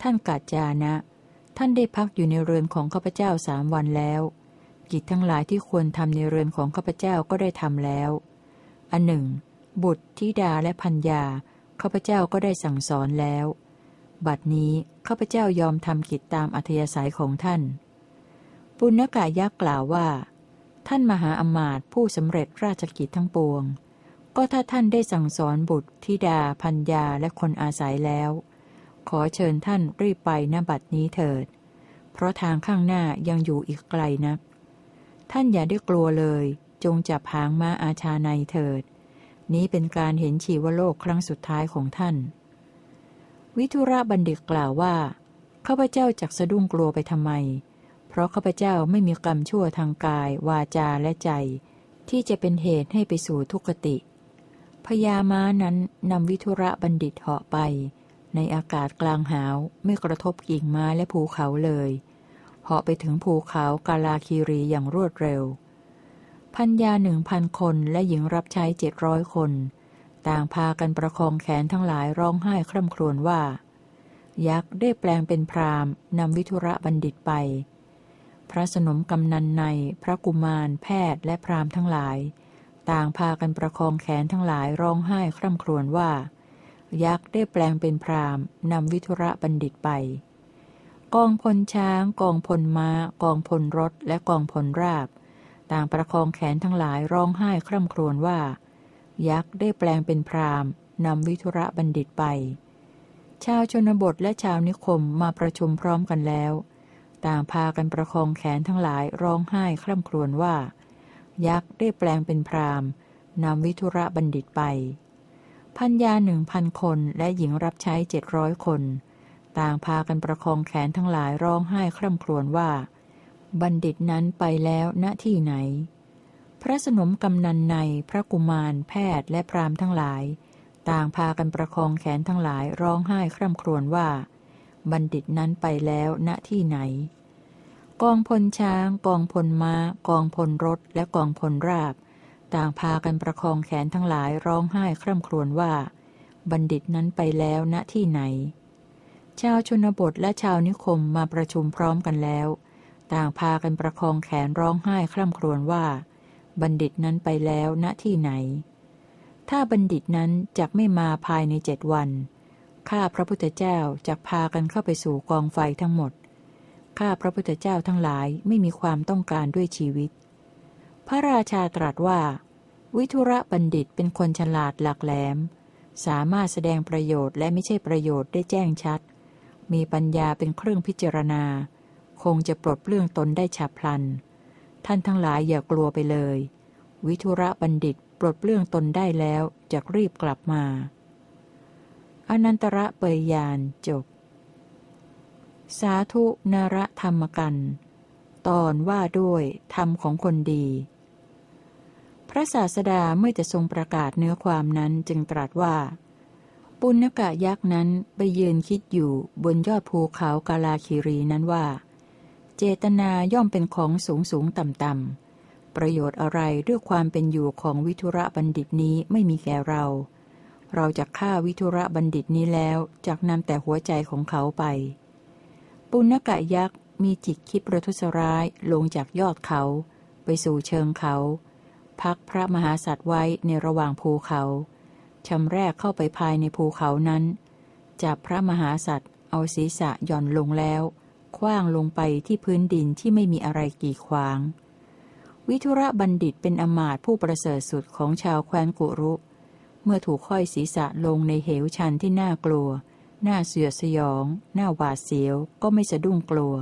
ท่านกัจจานะ ท่านได้พักอยู่ในเรือนของข้าพเจ้าสามวันแล้ว กิจทั้งหลายที่ควรทำในเรือนของข้าพเจ้าก็ได้ทำแล้ว อันหนึ่ง บุตรธิดาและพัญญาข้าพเจ้าก็ได้สั่งสอนแล้ว บัดนี้ ข้าพเจ้ายอมทำกิจตามอัธยาศัยของท่าน ปุณกะยักษ์กล่าวว่า ท่านมหาอมาตย์ผู้สำเร็จราชกิจทั้งปวง ก็ถ้าท่านได้สั่งสอนบุตรธิดาพัญญาและคนอาศัยแล้ว ขอเชิญท่านรีบไปณบัดนี้เถิด เพราะทางข้างหน้ายังอยู่อีกไกลนัก ท่านอย่าได้กลัวเลย จงจับหางม้าอาชาในเถิด นี้เป็นการเห็นชีวโลกครั้งสุดท้ายของท่าน วิทุระบัณฑิตกล่าวว่าข้าพเจ้าจักสะดุ้งกลัวไปทำไม เพราะข้าพเจ้าไม่มีกรรมชั่วทางกาย วาจาและใจ ที่จะเป็นเหตุให้ไปสู่ทุกขติ พญาม้านั้นนำวิทุระบัณฑิตเหาะไป ในอากาศกลางหาวไม่กระทบกิ่งไม้และภูเขาเลยเหาะไปถึงภูเขากาลาคีรีอย่างรวดเร็ว พัญญาหนึ่งพันคนและหญิงรับใช้เจ็ดร้อยคน ต่างพากันประคองแขนทั้งหลายร้องไห้คร่ำครวญว่า ยักษ์ได้แปลงเป็นพรามนำวิทุระบัณฑิตไป พระสนมกำนันในพระกุมารแพทย์และพรามทั้งหลาย ต่างพากันประคองแขนทั้งหลายร้องไห้คร่ำครวญว่า ยักษ์ได้แปลงเป็นพรามนำวิทุระบัณฑิตไป กองพลช้าง กองพลมา้า กองพลรถ และกองพลราบ ต่างประคองแขนทั้งหลายร้องไห้คร่ำครวญว่า ยักษ์ได้แปลงเป็นพรามนำวิทุระบัณฑิตไป ชาวชนบทและชาวนิคมมาประชุมพร้อมกันแล้ว ต่างพากันประคองแขนทั้งหลายร้องไห้คร่ำครวญว่า ยักษ์ได้แปลงเป็นพรามนำวิทุระบัณฑิตไป พันยาหนึ่งพันคนและหญิงรับใช้เจ็ดร้อยคน ต่างพากันประคองแขนทั้งหลายร้องไห้คร่ำครวญว่า บัณฑิตนั้นไปแล้วณที่ไหน พระสนมกำนันในพระกุมารแพทย์และพรามทั้งหลาย ต่างพากันประคองแขนทั้งหลายร้องไห้คร่ำครวญว่า บัณฑิตนั้นไปแล้วณที่ไหน กองพลช้าง กองพลมา้า กองพลรถและกองพลราบ ต่างพากันประคองแขนทั้งหลายร้องไห้คร่ำครวญว่า บัณฑิตนั้นไปแล้วณที่ไหน ชาวชนบทและชาวนิคมมาประชุมพร้อมกันแล้ว ต่างพากันประคองแขนร้องไห้คร่ำครวญว่า บัณฑิตนั้นไปแล้วณที่ไหน ถ้าบัณฑิตนั้นจักไม่มาภายในเจ็ดวัน ข้าพระพุทธเจ้าจักพากันเข้าไปสู่กองไฟทั้งหมด ข้าพระพุทธเจ้าทั้งหลายไม่มีความต้องการด้วยชีวิต พระราชาตรัสว่า วิทุระบัณฑิตเป็นคนฉลาดหลักแหลม สามารถแสดงประโยชน์และไม่ใช่ประโยชน์ได้แจ้งชัด มีปัญญาเป็นเครื่องพิจารณา คงจะปลดเปลื้องตนได้ฉับพลัน ท่านทั้งหลายอย่ากลัวไปเลย วิทุระบัณฑิตปลดเปลื้องตนได้แล้วจะรีบกลับมา อนันตระเปยยานจบ สาธุนรธรรมกัน ตอนว่าด้วยธรรมของคนดี พระศาสดาเมื่อจะทรงประกาศเนื้อความนั้นจึงตรัสว่า ปุณกะยักษ์นั้นไปยืนคิดอยู่บนยอดภูเขากาลาคิรีนั้นว่า เจตนาย่อมเป็นของสูงสูงต่ำต่ำประโยชน์อะไรด้วยความเป็นอยู่ของวิทุระบัณฑิตนี้ไม่มีแก่เรา เราจะฆ่าวิทุระบัณฑิตนี้แล้วจากนำแต่หัวใจของเขาไป ปุณกะยักษ์มีจิตคิดประทุษร้ายลงจากยอดเขา ไปสู่เชิงเขา พักพระมหาสัตว์ไว้ในระหว่างภูเขาชำแรกเข้าไปภายในภูเขานั้นจับพระมหาสัตว์เอาศีรษะหย่อนลงแล้ว คว้างลงไปที่พื้นดินที่ไม่มีอะไรกีดขวาง วิทุระบัณฑิตเป็นอมาตผู้ประเสริฐสุดของชาวแคว้นกุรุ เมื่อถูกค่อยศีรษะลงในเหวชันที่น่ากลัว น่าเสือสยอง น่าหวาดเสียว ก็ไม่สะดุ้งกลัว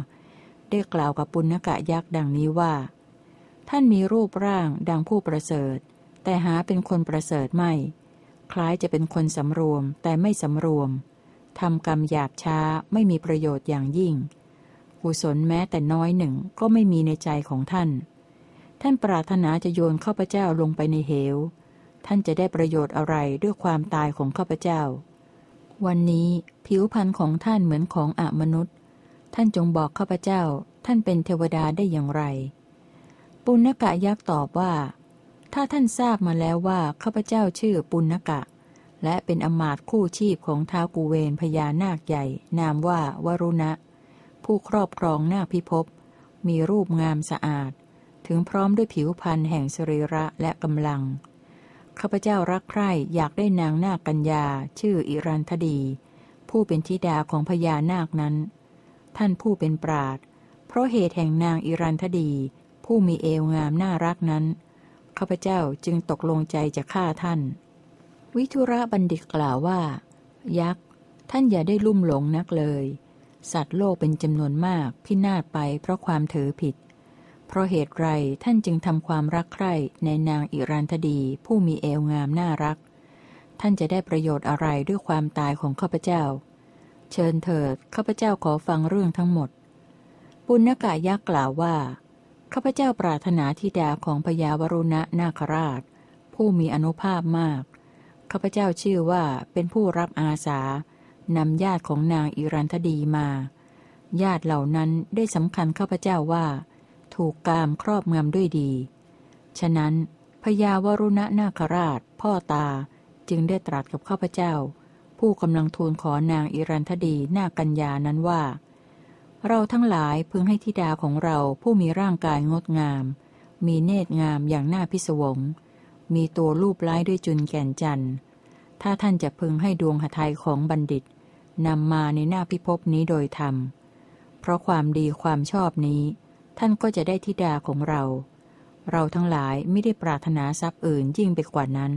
ได้กล่าวกับปุณกะยักษ์ดังนี้ว่า ท่านมีรูปร่างดังผู้ประเสริฐ แต่หาเป็นคนประเสริฐไม่ คล้ายจะเป็นคนสำรวมแต่ไม่สำรวมทำกรรมหยาบช้าไม่มีประโยชน์อย่างยิ่ง กุศลแม้แต่น้อยหนึ่งก็ไม่มีในใจของท่าน ท่านปรารถนาจะโยนข้าพเจ้าลงไปในเหว ท่านจะได้ประโยชน์อะไรด้วยความตายของข้าพเจ้า วันนี้ผิวพรรณของท่านเหมือนของอมนุษย์ ท่านจงบอกข้าพเจ้า ท่านเป็นเทวดาได้อย่างไร ปุณกะยักษ์ตอบว่า ถ้าท่านทราบมาแล้วว่าข้าพเจ้าชื่อปุณกะและเป็นอมาตคู่ชีพของท้าวกุเวนพญานาคใหญ่ นามว่าวรุณะ ผู้ครอบครองนาคพิภพ มีรูปงามสะอาด ถึงพร้อมด้วยผิวพรรณแห่งสรีระและกำลัง ข้าพเจ้ารักใคร่อยากได้นางนาคกัญญา ชื่ออิรันธดี ผู้เป็นธิดาของพญานาคนั้น ท่านผู้เป็นปราดเพราะเหตุแห่งนางอิรันธดี ผู้มีเอวงามน่ารักนั้น ข้าพเจ้าจึงตกลงใจจะฆ่าท่าน วิทุระบัณฑิตกล่าวว่า ยักษ์ ท่านอย่าได้ลุ่มหลงนักเลย สัตว์โลกเป็นจำนวนมากพินาศไปเพราะความถือผิด เพราะเหตุไรท่านจึงทำความรักใคร่ในนางอิรันธดีผู้มีเอวงามน่ารัก ท่านจะได้ประโยชน์อะไรด้วยความตายของข้าพเจ้า เชิญเถิดข้าพเจ้าขอฟังเรื่องทั้งหมด ปุณกะยักษ์กล่าวว่าข้าพเจ้าปรารถนาธิดาของพญาวรุณะนาคราช ผู้มีอนุภาพมากข้าพเจ้าชื่อว่าเป็นผู้รับอาสา นำญาติของนางอิรันธดีมา ญาติเหล่านั้นได้สำคัญข้าพเจ้าว่า ถูกกามครอบงำด้วยดี ฉะนั้นพญาวรุณะนาคราช พ่อตาจึงได้ตรัสกับข้าพเจ้า ผู้กำลังทูลขอนางอิรันธดีนากัญญานั้นว่า เราทั้งหลายพึงให้ธิดาของเราผู้มีร่างกายงดงาม มีเนตรงามอย่างน่าพิศวง มีตัวรูปไล้ด้วยจุนแก่นจันทร์ ถ้าท่านจะพึงให้ดวงหทัยของบัณฑิตนำมาในหน้าพิภพนี้โดยธรรม เพราะความดีความชอบนี้ ท่านก็จะได้ธิดาของเรา เราทั้งหลายไม่ได้ปรารถนาทรัพย์อื่นยิ่งไปกว่านั้น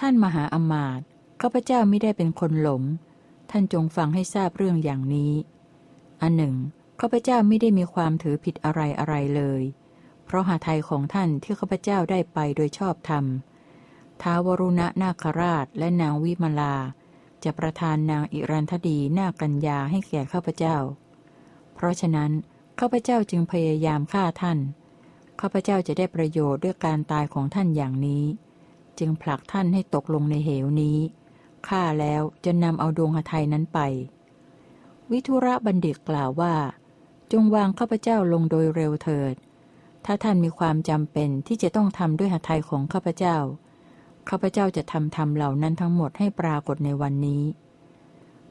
ท่านมหาอมาตย์ข้าพเจ้าไม่ได้เป็นคนหลง ท่านจงฟังให้ทราบเรื่องอย่างนี้ อันหนึ่งข้าพเจ้าไม่ได้มีความถือผิดอะไรอะไรเลย เพราะหาไทยของท่านที่ข้าพเจ้าได้ไปโดยชอบธรรม ท้าวรุณะนาคราชและนางวิมลา จะประทานนางอิรันธดีนากัญญาให้แก่ข้าพเจ้า เพราะฉะนั้นข้าพเจ้าจึงพยายามฆ่าท่าน ข้าพเจ้าจะได้ประโยชน์ด้วยการตายของท่านอย่างนี้ จึงผลักท่านให้ตกลงในเหวนี้ฆ่าแล้วจะนำเอาดวงหทัยนั้นไป วิทุระบัณฑิตกล่าวว่า จงวางข้าพเจ้าลงโดยเร็วเถิด ถ้าท่านมีความจำเป็นที่จะต้องทำด้วยหทัยของข้าพเจ้า ข้าพเจ้าจะทำทำเหล่านั้นทั้งหมดให้ปรากฏในวันนี้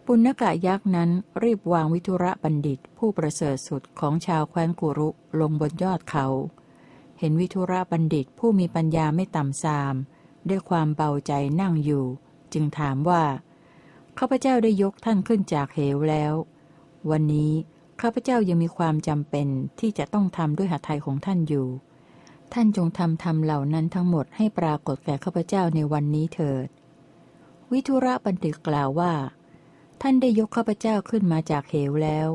ปุณกะยักษ์นั้นรีบวางวิทุระบัณฑิต ผู้ประเสริฐสุดของชาวแคว้นกุรุลงบนยอดเขา เห็นวิทุระบัณฑิตผู้มีปัญญาไม่ต่ำซาม ด้วยความเบาใจนั่งอยู่ จึงถามว่าข้าพเจ้าได้ยกท่านขึ้นจากเหวแล้ว วันนี้ข้าพเจ้ายังมีความจำเป็นที่จะต้องทำด้วยหัตถ์ของท่านอยู่ ท่านจงทำทำเหล่านั้นทั้งหมดให้ปรากฏแก่ข้าพเจ้าในวันนี้เถิด วิทุระบันทึกกล่าวว่า ท่านได้ยกข้าพเจ้าขึ้นมาจากเหวแล้ว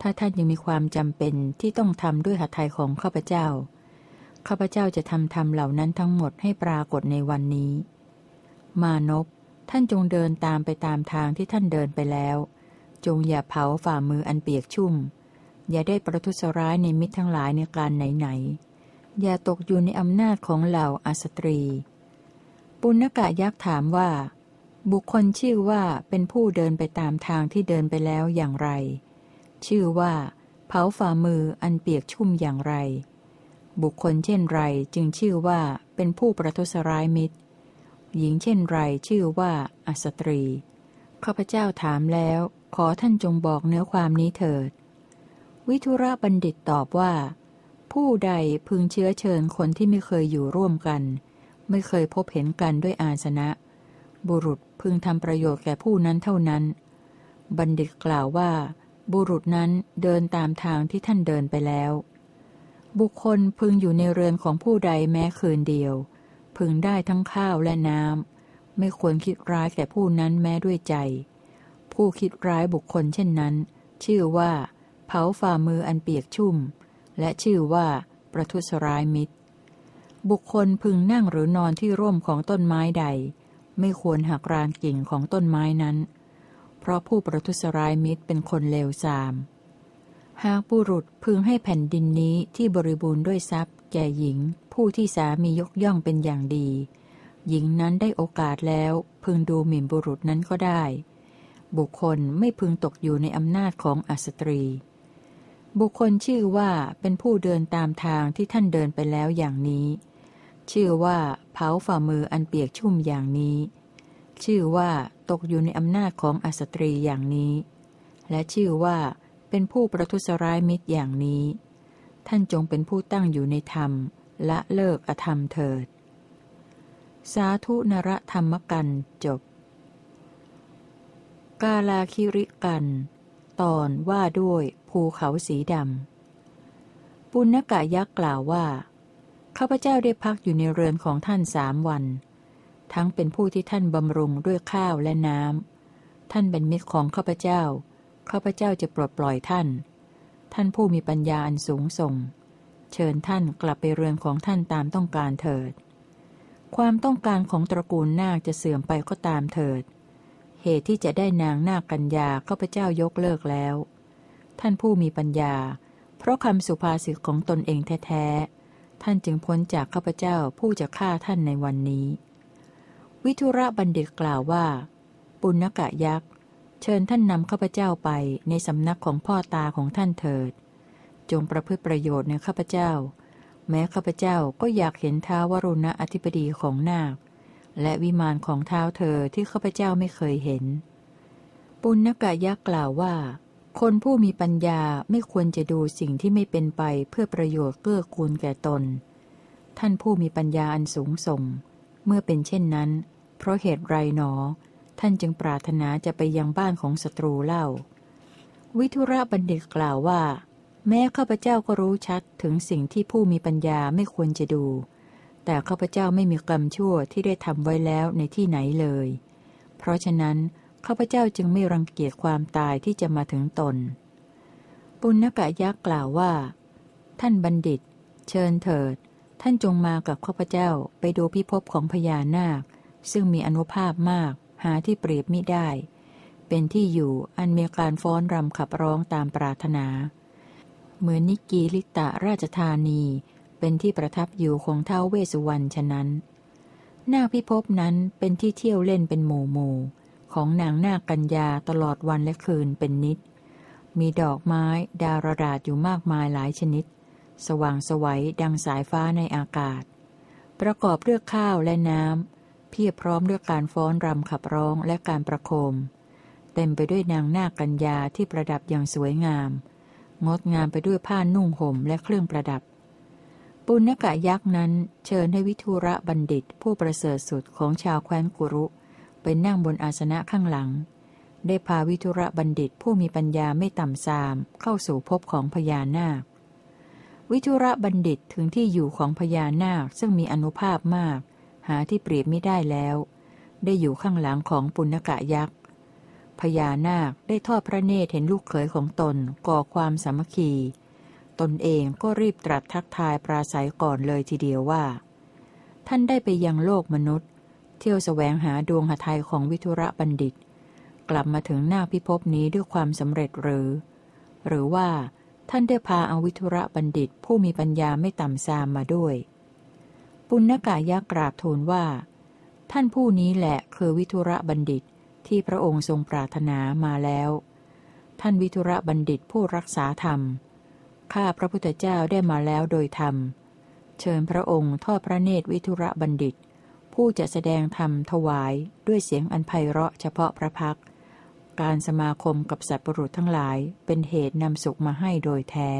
ถ้าท่านยังมีความจำเป็นที่ต้องทำด้วยหัตถ์ของข้าพเจ้า ข้าพเจ้าจะทำทำเหล่านั้นทั้งหมดให้ปรากฏในวันนี้ มานพท่านจงเดินตามไปตามทางที่ท่านเดินไปแล้ว จงอย่าเผาฝ่ามืออันเปียกชุ่ม อย่าได้ประทุษร้ายในมิตรทั้งหลายในการไหนๆ อย่าตกอยู่ในอำนาจของเหล่าอสตรี ปุณกะยักษ์ถามว่า บุคคลชื่อว่าเป็นผู้เดินไปตามทางที่เดินไปแล้วอย่างไร ชื่อว่า เผาฝ่ามืออันเปียกชุ่มอย่างไร บุคคลเช่นไรจึงชื่อว่าเป็นผู้ประทุษร้ายมิตร หญิงเช่นไรชื่อว่าอสตรีข้าพเจ้าถามแล้ว ขอท่านจงบอกเนื้อความนี้เถิด วิทุระบัณฑิตตอบว่า ผู้ใดพึงเชื้อเชิญคนที่ไม่เคยอยู่ร่วมกัน ไม่เคยพบเห็นกันด้วยอาสนะ บุรุษพึงทำประโยชน์แก่ผู้นั้นเท่านั้น บัณฑิตกล่าวว่า บุรุษนั้นเดินตามทางที่ท่านเดินไปแล้ว บุคคลพึงอยู่ในเรือนของผู้ใดแม้คืนเดียว พึงได้ทั้งข้าวและน้ำไม่ควรคิดร้ายแก่ผู้นั้นแม้ด้วยใจ ผู้คิดร้ายบุคคลเช่นนั้น ชื่อว่า เผาฝ่ามืออันเปียกชุ่ม และชื่อว่า ประทุษร้ายมิตร บุคคลพึงนั่งหรือนอนที่ร่มของต้นไม้ใด ไม่ควรหักรานกิ่งของต้นไม้นั้น เพราะผู้ประทุษร้ายมิตรเป็นคนเลวทราม หากบุรุษพึงให้แผ่นดินนี้ที่บริบูรณ์ด้วยทรัพย์ แก่หญิง ผู้ที่สามียกย่องเป็นอย่างดี หญิงนั้นได้โอกาสแล้วพึงดูหมิ่นบุรุษนั้นก็ได้ บุคคลไม่พึงตกอยู่ในอำนาจของอสตรี บุคคลชื่อว่าเป็นผู้เดินตามทางที่ท่านเดินไปแล้วอย่างนี้ ชื่อว่าเผาฝ่ามืออันเปียกชุ่มอย่างนี้ ชื่อว่าตกอยู่ในอำนาจของอสตรีอย่างนี้ และชื่อว่าเป็นผู้ประทุษร้ายมิตรอย่างนี้ ท่านจงเป็นผู้ตั้งอยู่ในธรรมและเลิกอธรรมเถิด สาธุนรธรรมกันจบ กาลาคิริกัน ตอนว่าด้วยภูเขาสีดำปุณกะยักษ์กล่าวว่า ข้าพเจ้าได้พักอยู่ในเรือนของท่านสามวัน ทั้งเป็นผู้ที่ท่านบำรุงด้วยข้าวและน้ำท่านเป็นมิตรของข้าพเจ้า ข้าพเจ้าจะปลดปล่อยท่าน ท่านผู้มีปัญญาอันสูงส่ง เชิญท่านกลับไปเรือนของท่านตามต้องการเถิด ความต้องการของตระกูลนาคจะเสื่อมไปก็ตามเถิด เหตุที่จะได้นางนาคกัญญาข้าพเจ้ายกเลิกแล้ว ท่านผู้มีปัญญา เพราะคำสุภาษิตของตนเองแท้ๆ ท่านจึงพ้นจากข้าพเจ้าผู้จะฆ่าท่านในวันนี้ วิทุระบัณฑิตกล่าวว่า ปุณกะยักษ์ เชิญท่านนำข้าพเจ้าไปในสำนักของพ่อตาของท่านเถิด จงประพฤติประโยชน์ในข้าพเจ้า แม้ข้าพเจ้าก็อยากเห็นท้าวรุณะอธิปดีของนาค และวิมานของเท้าเธอที่ข้าพเจ้าไม่เคยเห็น ปุณกะยักษ์กล่าวว่า คนผู้มีปัญญาไม่ควรจะดูสิ่งที่ไม่เป็นไปเพื่อประโยชน์เกื้อกูลแก่ตน ท่านผู้มีปัญญาอันสูงส่ง เมื่อเป็นเช่นนั้น เพราะเหตุไรหนอ ท่านจึงปรารถนาจะไปยังบ้านของศัตรูเล่า วิทุระบัณฑิตกล่าวว่า แม้ข้าพเจ้าก็รู้ชัดถึงสิ่งที่ผู้มีปัญญาไม่ควรจะดู แต่ข้าพเจ้าไม่มีกรรมชั่วที่ได้ทำไว้แล้วในที่ไหนเลย เพราะฉะนั้นข้าพเจ้าจึงไม่รังเกียจความตายที่จะมาถึงตน ปุณกะยักษ์กล่าวว่า ท่านบัณฑิต เชิญเถิด ท่านจงมากับข้าพเจ้าไปดูพิภพของพญานาค ซึ่งมีอนุภาพมาก หาที่เปรียบมิได้ เป็นที่อยู่อันมีการฟ้อนรำขับร้องตามปรารถนา เหมือนนิกีลิตะราชธานี เป็นที่ประทับอยู่ของเท้าเวสุวรรณฉะนั้น นาคพิภพนั้นเป็นที่เที่ยวเล่นเป็นหมู่หมู่ของนางนาคกัญญาตลอดวันและคืนเป็นนิด มีดอกไม้ดารดาษอยู่มากมายหลายชนิด สว่างสวัยดังสายฟ้าในอากาศ ประกอบด้วยข้าวและน้ำเพียบพร้อมด้วยการฟ้อนรำขับร้องและการประโคม เต็มไปด้วยนางนาคกัญญาที่ประดับอย่างสวยงาม งดงามไปด้วยผ้านุ่งห่มและเครื่องประดับ ปุณกะยักษ์นั้น เชิญให้วิทุระบัณฑิตผู้ประเสริฐสุดของชาวแคว้นกุรุไปนั่งบนอาสนะข้างหลัง ได้พาวิทุระบัณฑิตผู้มีปัญญาไม่ต่ำซาม เข้าสู่ภพของพญานาค วิทุระบัณฑิตถึงที่อยู่ของพญานาคซึ่งมีอนุภาพมาก หาที่เปรียบไม่ได้แล้ว ได้อยู่ข้างหลังของปุณกะยักษ์พญานาคได้ทอดพระเนตรเห็นลูกเขยของตนก่อความสามัคคี ตนเองก็รีบตรัสทักทายปราศัยก่อนเลยทีเดียวว่า ท่านได้ไปยังโลกมนุษย์ เที่ยวสแสวงหาดวงหทัยของวิทุระบัณฑิต กลับมาถึงหน้าพิภพนี้ด้วยความสำเร็จหรือ หรือว่าท่านได้พาอาวิทุระบัณฑิตผู้มีปัญญาไม่ต่ำซามมาด้วย ปุณกายกราบทูลว่า ท่านผู้นี้แหละคือวิทุระบัณฑิตที่พระองค์ทรงปรารถนามาแล้ว ท่านวิทุระบัณฑิตผู้รักษาธรรม ข้าพระพุทธเจ้าได้มาแล้วโดยธรรม เชิญพระองค์ทอดพระเนตรวิทุระบัณฑิต ผู้จะแสดงธรรมถวายด้วยเสียงอันไพเราะเฉพาะพระพัก การสมาคมกับสัตว์ปรุษทั้งหลายเป็นเหตุนำสุขมาให้โดยแท้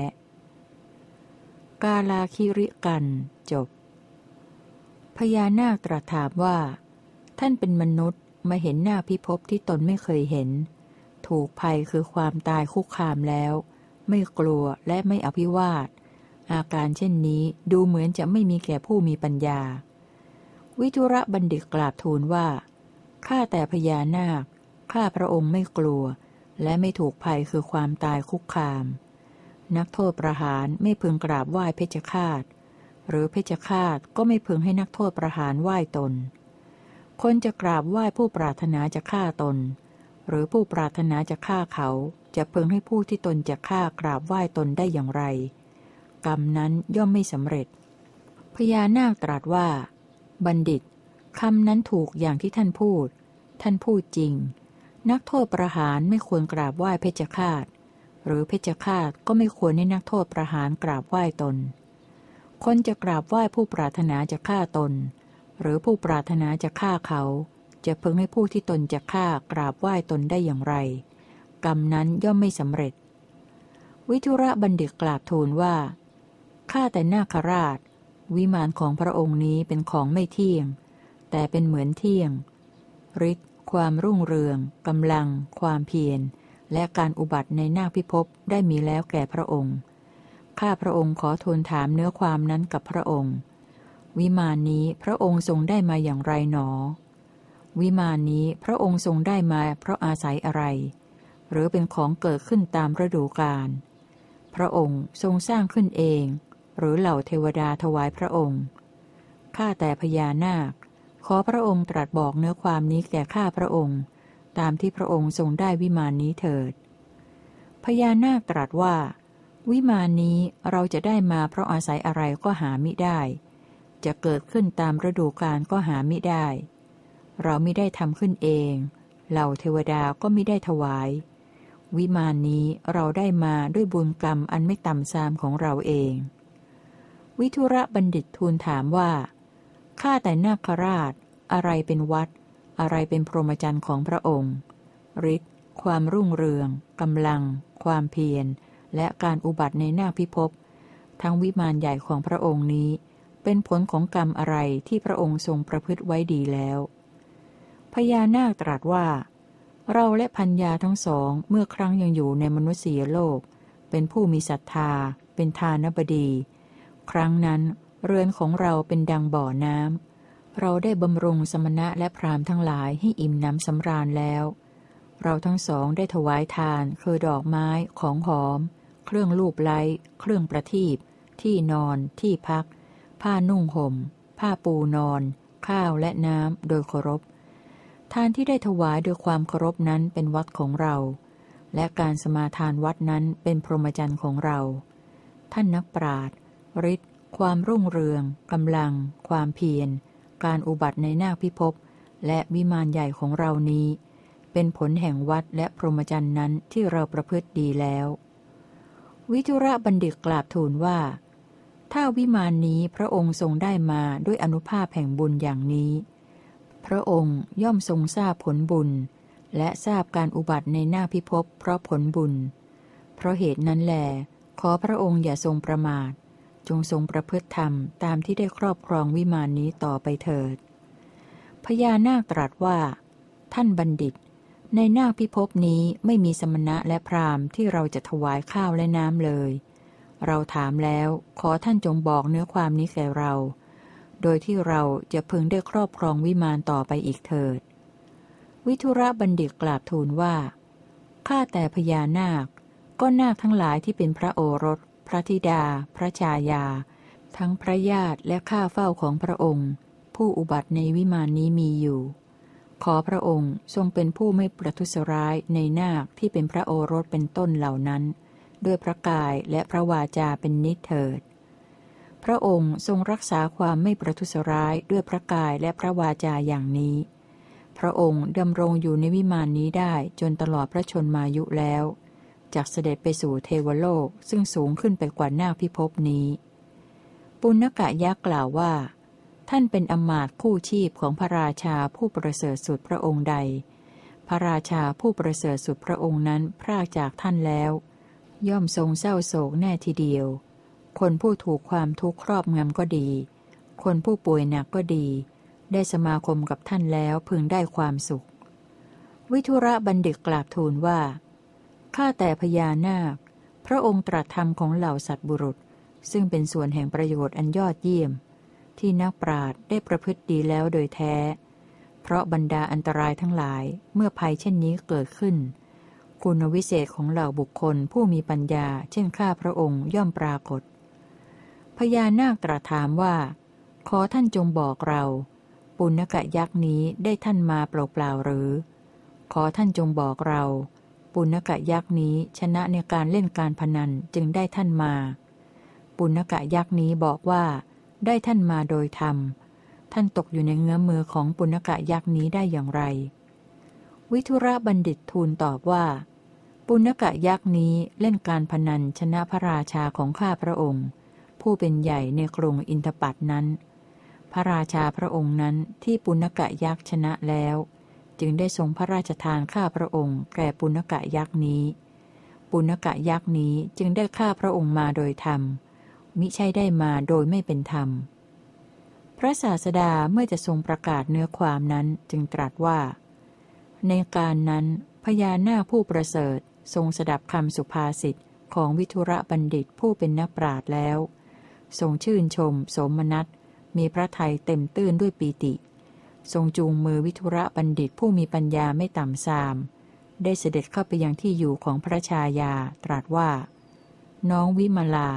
กาลาคิริกันจบ พญานาคตรัสถามว่า ท่านเป็นมนุษย์มาเห็นหน้าพิภพที่ตนไม่เคยเห็น ถูกภัยคือความตายคุกคามแล้ว ไม่กลัวและไม่อภิวาท อาการเช่นนี้ดูเหมือนจะไม่มีแก่ผู้มีปัญญา วิทุระบัณฑิตกราบทูลว่า ข้าแต่พญานาค ข้าพระองค์ไม่กลัว และไม่ถูกภัยคือความตายคุกคาม นักโทษประหารไม่พึงกราบไหว้เพชฌฆาต หรือเพชฌฆาตก็ไม่พึงให้นักโทษประหารไหว้ตน คนจะกราบไหว้ผู้ปรารถนาจะฆ่าตน หรือผู้ปรารถนาจะฆ่าเขา จะพึงให้ผู้ที่ตนจะฆ่ากราบไหว้ตนได้อย่างไร กรรมนั้นย่อมไม่สำเร็จ พญานาคตรัสว่า บัณฑิตคำนั้นถูกอย่างที่ท่านพูด ท่านพูดจริง นักโทษประหารไม่ควรกราบไหว้เพชฌฆาต หรือเพชฌฆาตก็ไม่ควรให้นักโทษประหารกราบไหว้ตน คนจะกราบไหว้ผู้ปรารถนาจะฆ่าตน หรือผู้ปรารถนาจะฆ่าเขา จะพึงให้ผู้ที่ตนจะฆ่ากราบไหว้ตนได้อย่างไร กรรมนั้นย่อมไม่สำเร็จ วิทุระบัณฑิตกราบทูลว่า ข้าแต่นาคราช วิมานของพระองค์นี้เป็นของไม่เที่ยง แต่เป็นเหมือนเที่ยงฤทธิ์ความรุ่งเรืองกำลัง ความเพียร และการอุบัติในน้าพิภพได้มีแล้วแก่พระองค์ ข้าพระองค์ขอทูลถามเนื้อความนั้นกับพระองค์ วิมานนี้พระองค์ทรงได้มาอย่างไรหนอ วิมานนี้พระองค์ทรงได้มาเพราะอาศัยอะไร หรือเป็นของเกิดขึ้นตามฤดูกาล พระองค์ทรงสร้างขึ้นเอง หรือเหล่าเทวดาถวายพระองค์ ข้าแต่พญานาค ขอพระองค์ตรัสบอกเนื้อความนี้แก่ข้าพระองค์ ตามที่พระองค์ทรงได้วิมานนี้เถิด พญานาคตรัสว่า วิมานนี้เราจะได้มาเพราะอาศัยอะไรก็หามิได้ จะเกิดขึ้นตามฤดูกาลก็หามิได้ เราไม่ได้ทำขึ้นเอง เหล่าเทวดาก็ไม่ได้ถวาย วิมานนี้เราได้มาด้วยบุญกรรมอันไม่ต่ำซามของเราเอง วิทุระบัณฑิตทูลถามว่า ข้าแต่นาคราช อะไรเป็นวัด อะไรเป็นพรหมจรรย์ของพระองค์ฤทธิ์ความรุ่งเรืองกำลัง ความเพียร และการอุบัติในหน้าพิภพ ทั้งวิมานใหญ่ของพระองค์นี้ เป็นผลของกรรมอะไรที่พระองค์ทรงประพฤติไว้ดีแล้ว พญานาคตรัสว่า เราและพัญญาทั้งสองเมื่อครั้งยังอยู่ในมนุษยโลก เป็นผู้มีศรัทธา เป็นทานบดี ครั้งนั้น เรือนของเราเป็นดังบ่อน้ำเราได้บำรุงสมณะและพรามทั้งหลายให้อิ่มน้ำสำราญแล้ว เราทั้งสองได้ถวายทานคือดอกไม้ของหอม เครื่องลูบไล้ เครื่องประทีปที่นอน ที่พัก ผ้านุ่งห่ม ผ้าปูนอน ข้าวและน้ำโดยเคารพ ทานที่ได้ถวายโดยความเคารพนั้นเป็นวัดของเรา และการสมาทานวัดนั้นเป็นพรหมจรรย์ของเรา ท่านนักปราชญ์ฤทธิ์ความรุ่งเรืองกำลัง ความเพียร การอุบัติในนาคพิภพและวิมานใหญ่ของเรานี้ เป็นผลแห่งวัดและพรหมจรรย์นั้นที่เราประพฤติดีแล้ว วิจุระบัณฑิตกราบทูลว่า ถ้าวิมานนี้พระองค์ทรงได้มาด้วยอนุภาพแห่งบุญอย่างนี้ พระองค์ย่อมทรงทราบผลบุญ และทราบการอุบัติในหน้าพิภพเพราะผลบุญ เพราะเหตุนั้นแหลขอพระองค์อย่าทรงประมาท จงทรงประพฤติธรรมตามที่ได้ครอบครองวิมานนี้ต่อไปเถิด พญานาคตรัสว่า ท่านบัณฑิต ในนาคพิภพนี้ไม่มีสมณะและพราหมณ์ที่เราจะถวายข้าวและน้ำเลย เราถามแล้วขอท่านจงบอกเนื้อความนี้แก่เรา โดยที่เราจะพึงได้ครอบครองวิมานต่อไปอีกเถิด วิทุระบัณฑิตกราบทูลว่า ข้าแต่พญานาค ก็นาคทั้งหลายที่เป็นพระโอรส พระธิดา พระชายา ทั้งพระญาติและข้าเฝ้าของพระองค์ ผู้อุบัติในวิมานนี้มีอยู่ ขอพระองค์ทรงเป็นผู้ไม่ประทุษร้ายในนาคที่เป็นพระโอรสเป็นต้นเหล่านั้น ด้วยพระกายและพระวาจาเป็นนิเถิด พระองค์ทรงรักษาความไม่ประทุษร้ายด้วยพระกายและพระวาจาอย่างนี้ พระองค์ดำรงอยู่ในวิมานนี้ได้จนตลอดพระชนมายุแล้วจากเสด็จไปสู่เทวโลกซึ่งสูงขึ้นไปกว่าหน้าพิภพนี้ ปุณกะยักษ์กล่าวว่า ท่านเป็นอมาตคู่ชีพของพระราชาผู้ประเสริฐสุดพระองค์ใด พระราชาผู้ประเสริฐสุดพระองค์นั้นพรากจากท่านแล้ว ย่อมทรงเศร้าโศกแน่ทีเดียว คนผู้ถูกความทุกข์ครอบงำก็ดี คนผู้ป่วยหนักก็ดี ได้สมาคมกับท่านแล้วพึงได้ความสุข วิทุระบัณฑิตกราบทูลว่า ข้าแต่พญานาค พระองค์ตรัสธรรมของเหล่าสัตว์บุรุษ ซึ่งเป็นส่วนแห่งประโยชน์อันยอดเยี่ยม ที่นักปราดได้ประพฤติดีแล้วโดยแท้ เพราะบรรดาอันตรายทั้งหลายเมื่อภัยเช่นนี้เกิดขึ้นคุณวิเศษของเหล่าบุคคลผู้มีปัญญา เช่นข้าพระองค์ย่อมปรากฏ พญานาคตรัสถามว่า ขอท่านจงบอกเรา ปุณกะยักษ์นี้ได้ท่านมาเปล่าๆหรือ ขอท่านจงบอกเรา ปุณกะยักษ์นี้ชนะในการเล่นการพนันจึงได้ท่านมา ปุณกะยักษ์นี้บอกว่า ได้ท่านมาโดยธรรม ท่านตกอยู่ในเงื้อมือของปุณกะยักษ์นี้ได้อย่างไร วิทุระบัณฑิตทูลตอบว่าปุณกะยักษ์นี้เล่นการพนันชนะพระราชาของข้าพระองค์ ผู้เป็นใหญ่ในกรุงอินทปัตนั้น พระราชาพระองค์นั้นที่ปุณกะยักษ์ชนะแล้ว จึงได้ทรงพระราชทานข้าพระองค์แก่ปุณกะยักษ์นี้ ปุณกะยักษ์นี้จึงได้ข้าพระองค์มาโดยธรรม มิใช่ได้มาโดยไม่เป็นธรรม พระศาสดาเมื่อจะทรงประกาศเนื้อความนั้นจึงตรัสว่า ในการนั้นพญานาคผู้ประเสริฐทรงสดับคำสุภาษิตของวิทุระบัณฑิตผู้เป็นนักปราชญ์แล้ว ทรงชื่นชม สมนัตมีพระไทยเต็มตื้นด้วยปีติ ทรงจูงมือวิทุระบัณฑิตผู้มีปัญญาไม่ต่ำซาม ได้เสด็จเข้าไปยังที่อยู่ของพระชายา ตรัสว่า น้องวิมาลา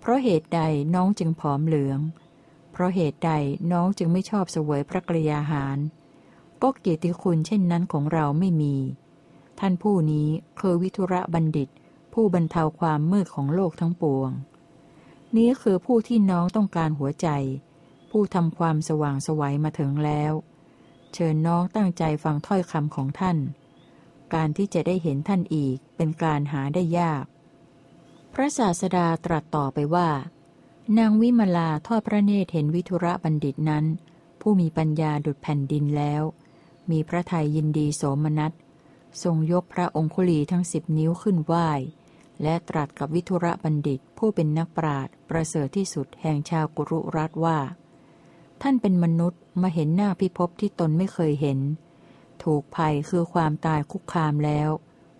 เพราะเหตุใดน้องจึงผอมเหลือง เพราะเหตุใดน้องจึงไม่ชอบเสวยพระกรยาหาร ก็เกียรติคุณเช่นนั้นของเราไม่มี ท่านผู้นี้คือวิทุระบัณฑิต ผู้บรรเทาความมืดของโลกทั้งปวง นี้คือผู้ที่น้องต้องการหัวใจ ผู้ทำความสว่างสวัยมาถึงแล้ว เชิญน้องตั้งใจฟังถ้อยคำของท่าน การที่จะได้เห็นท่านอีกเป็นการหาได้ยาก พระศาสดาตรัสต่อไปว่า นางวิมลาทอดพระเนตรเห็นวิทุระบัณฑิตนั้น ผู้มีปัญญาดุดแผ่นดินแล้ว มีพระทัยยินดีโสมนัส ทรงยกพระองคุลีทั้งสิบนิ้วขึ้นไหว้ และตรัสกับวิทุระบัณฑิตผู้เป็นนักปราชญ์ประเสริฐที่สุดแห่งชาวกุรุรัตว่า ท่านเป็นมนุษย์มาเห็นหน้าพิภพที่ตนไม่เคยเห็น ถูกภัยคือความตายคุกคามแล้ว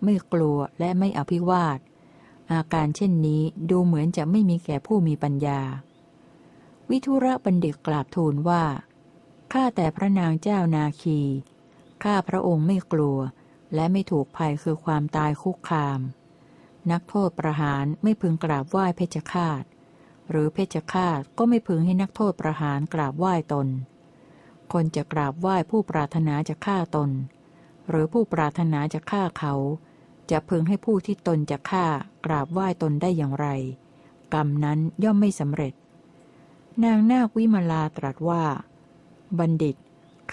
ไม่กลัวและไม่อภิวาท อาการเช่นนี้ดูเหมือนจะไม่มีแก่ผู้มีปัญญา วิทุระบัณฑิตกราบทูลว่าข้าแต่พระนางเจ้านาคี ข้าพระองค์ไม่กลัว และไม่ถูกภัยคือความตายคุกคาม นักโทษประหารไม่พึงกราบไหว้เพชฌฆาต หรือเพชฌฆาตก็ไม่พึงให้นักโทษประหารกราบไหว้ตน คนจะกราบไหว้ผู้ปรารถนาจะฆ่าตน หรือผู้ปรารถนาจะฆ่าเขา จะพึงให้ผู้ที่ตนจะฆ่ากราบไหว้ตนได้อย่างไร กรรมนั้นย่อมไม่สำเร็จ นางนาควิมลาตรัสว่า บัณฑิต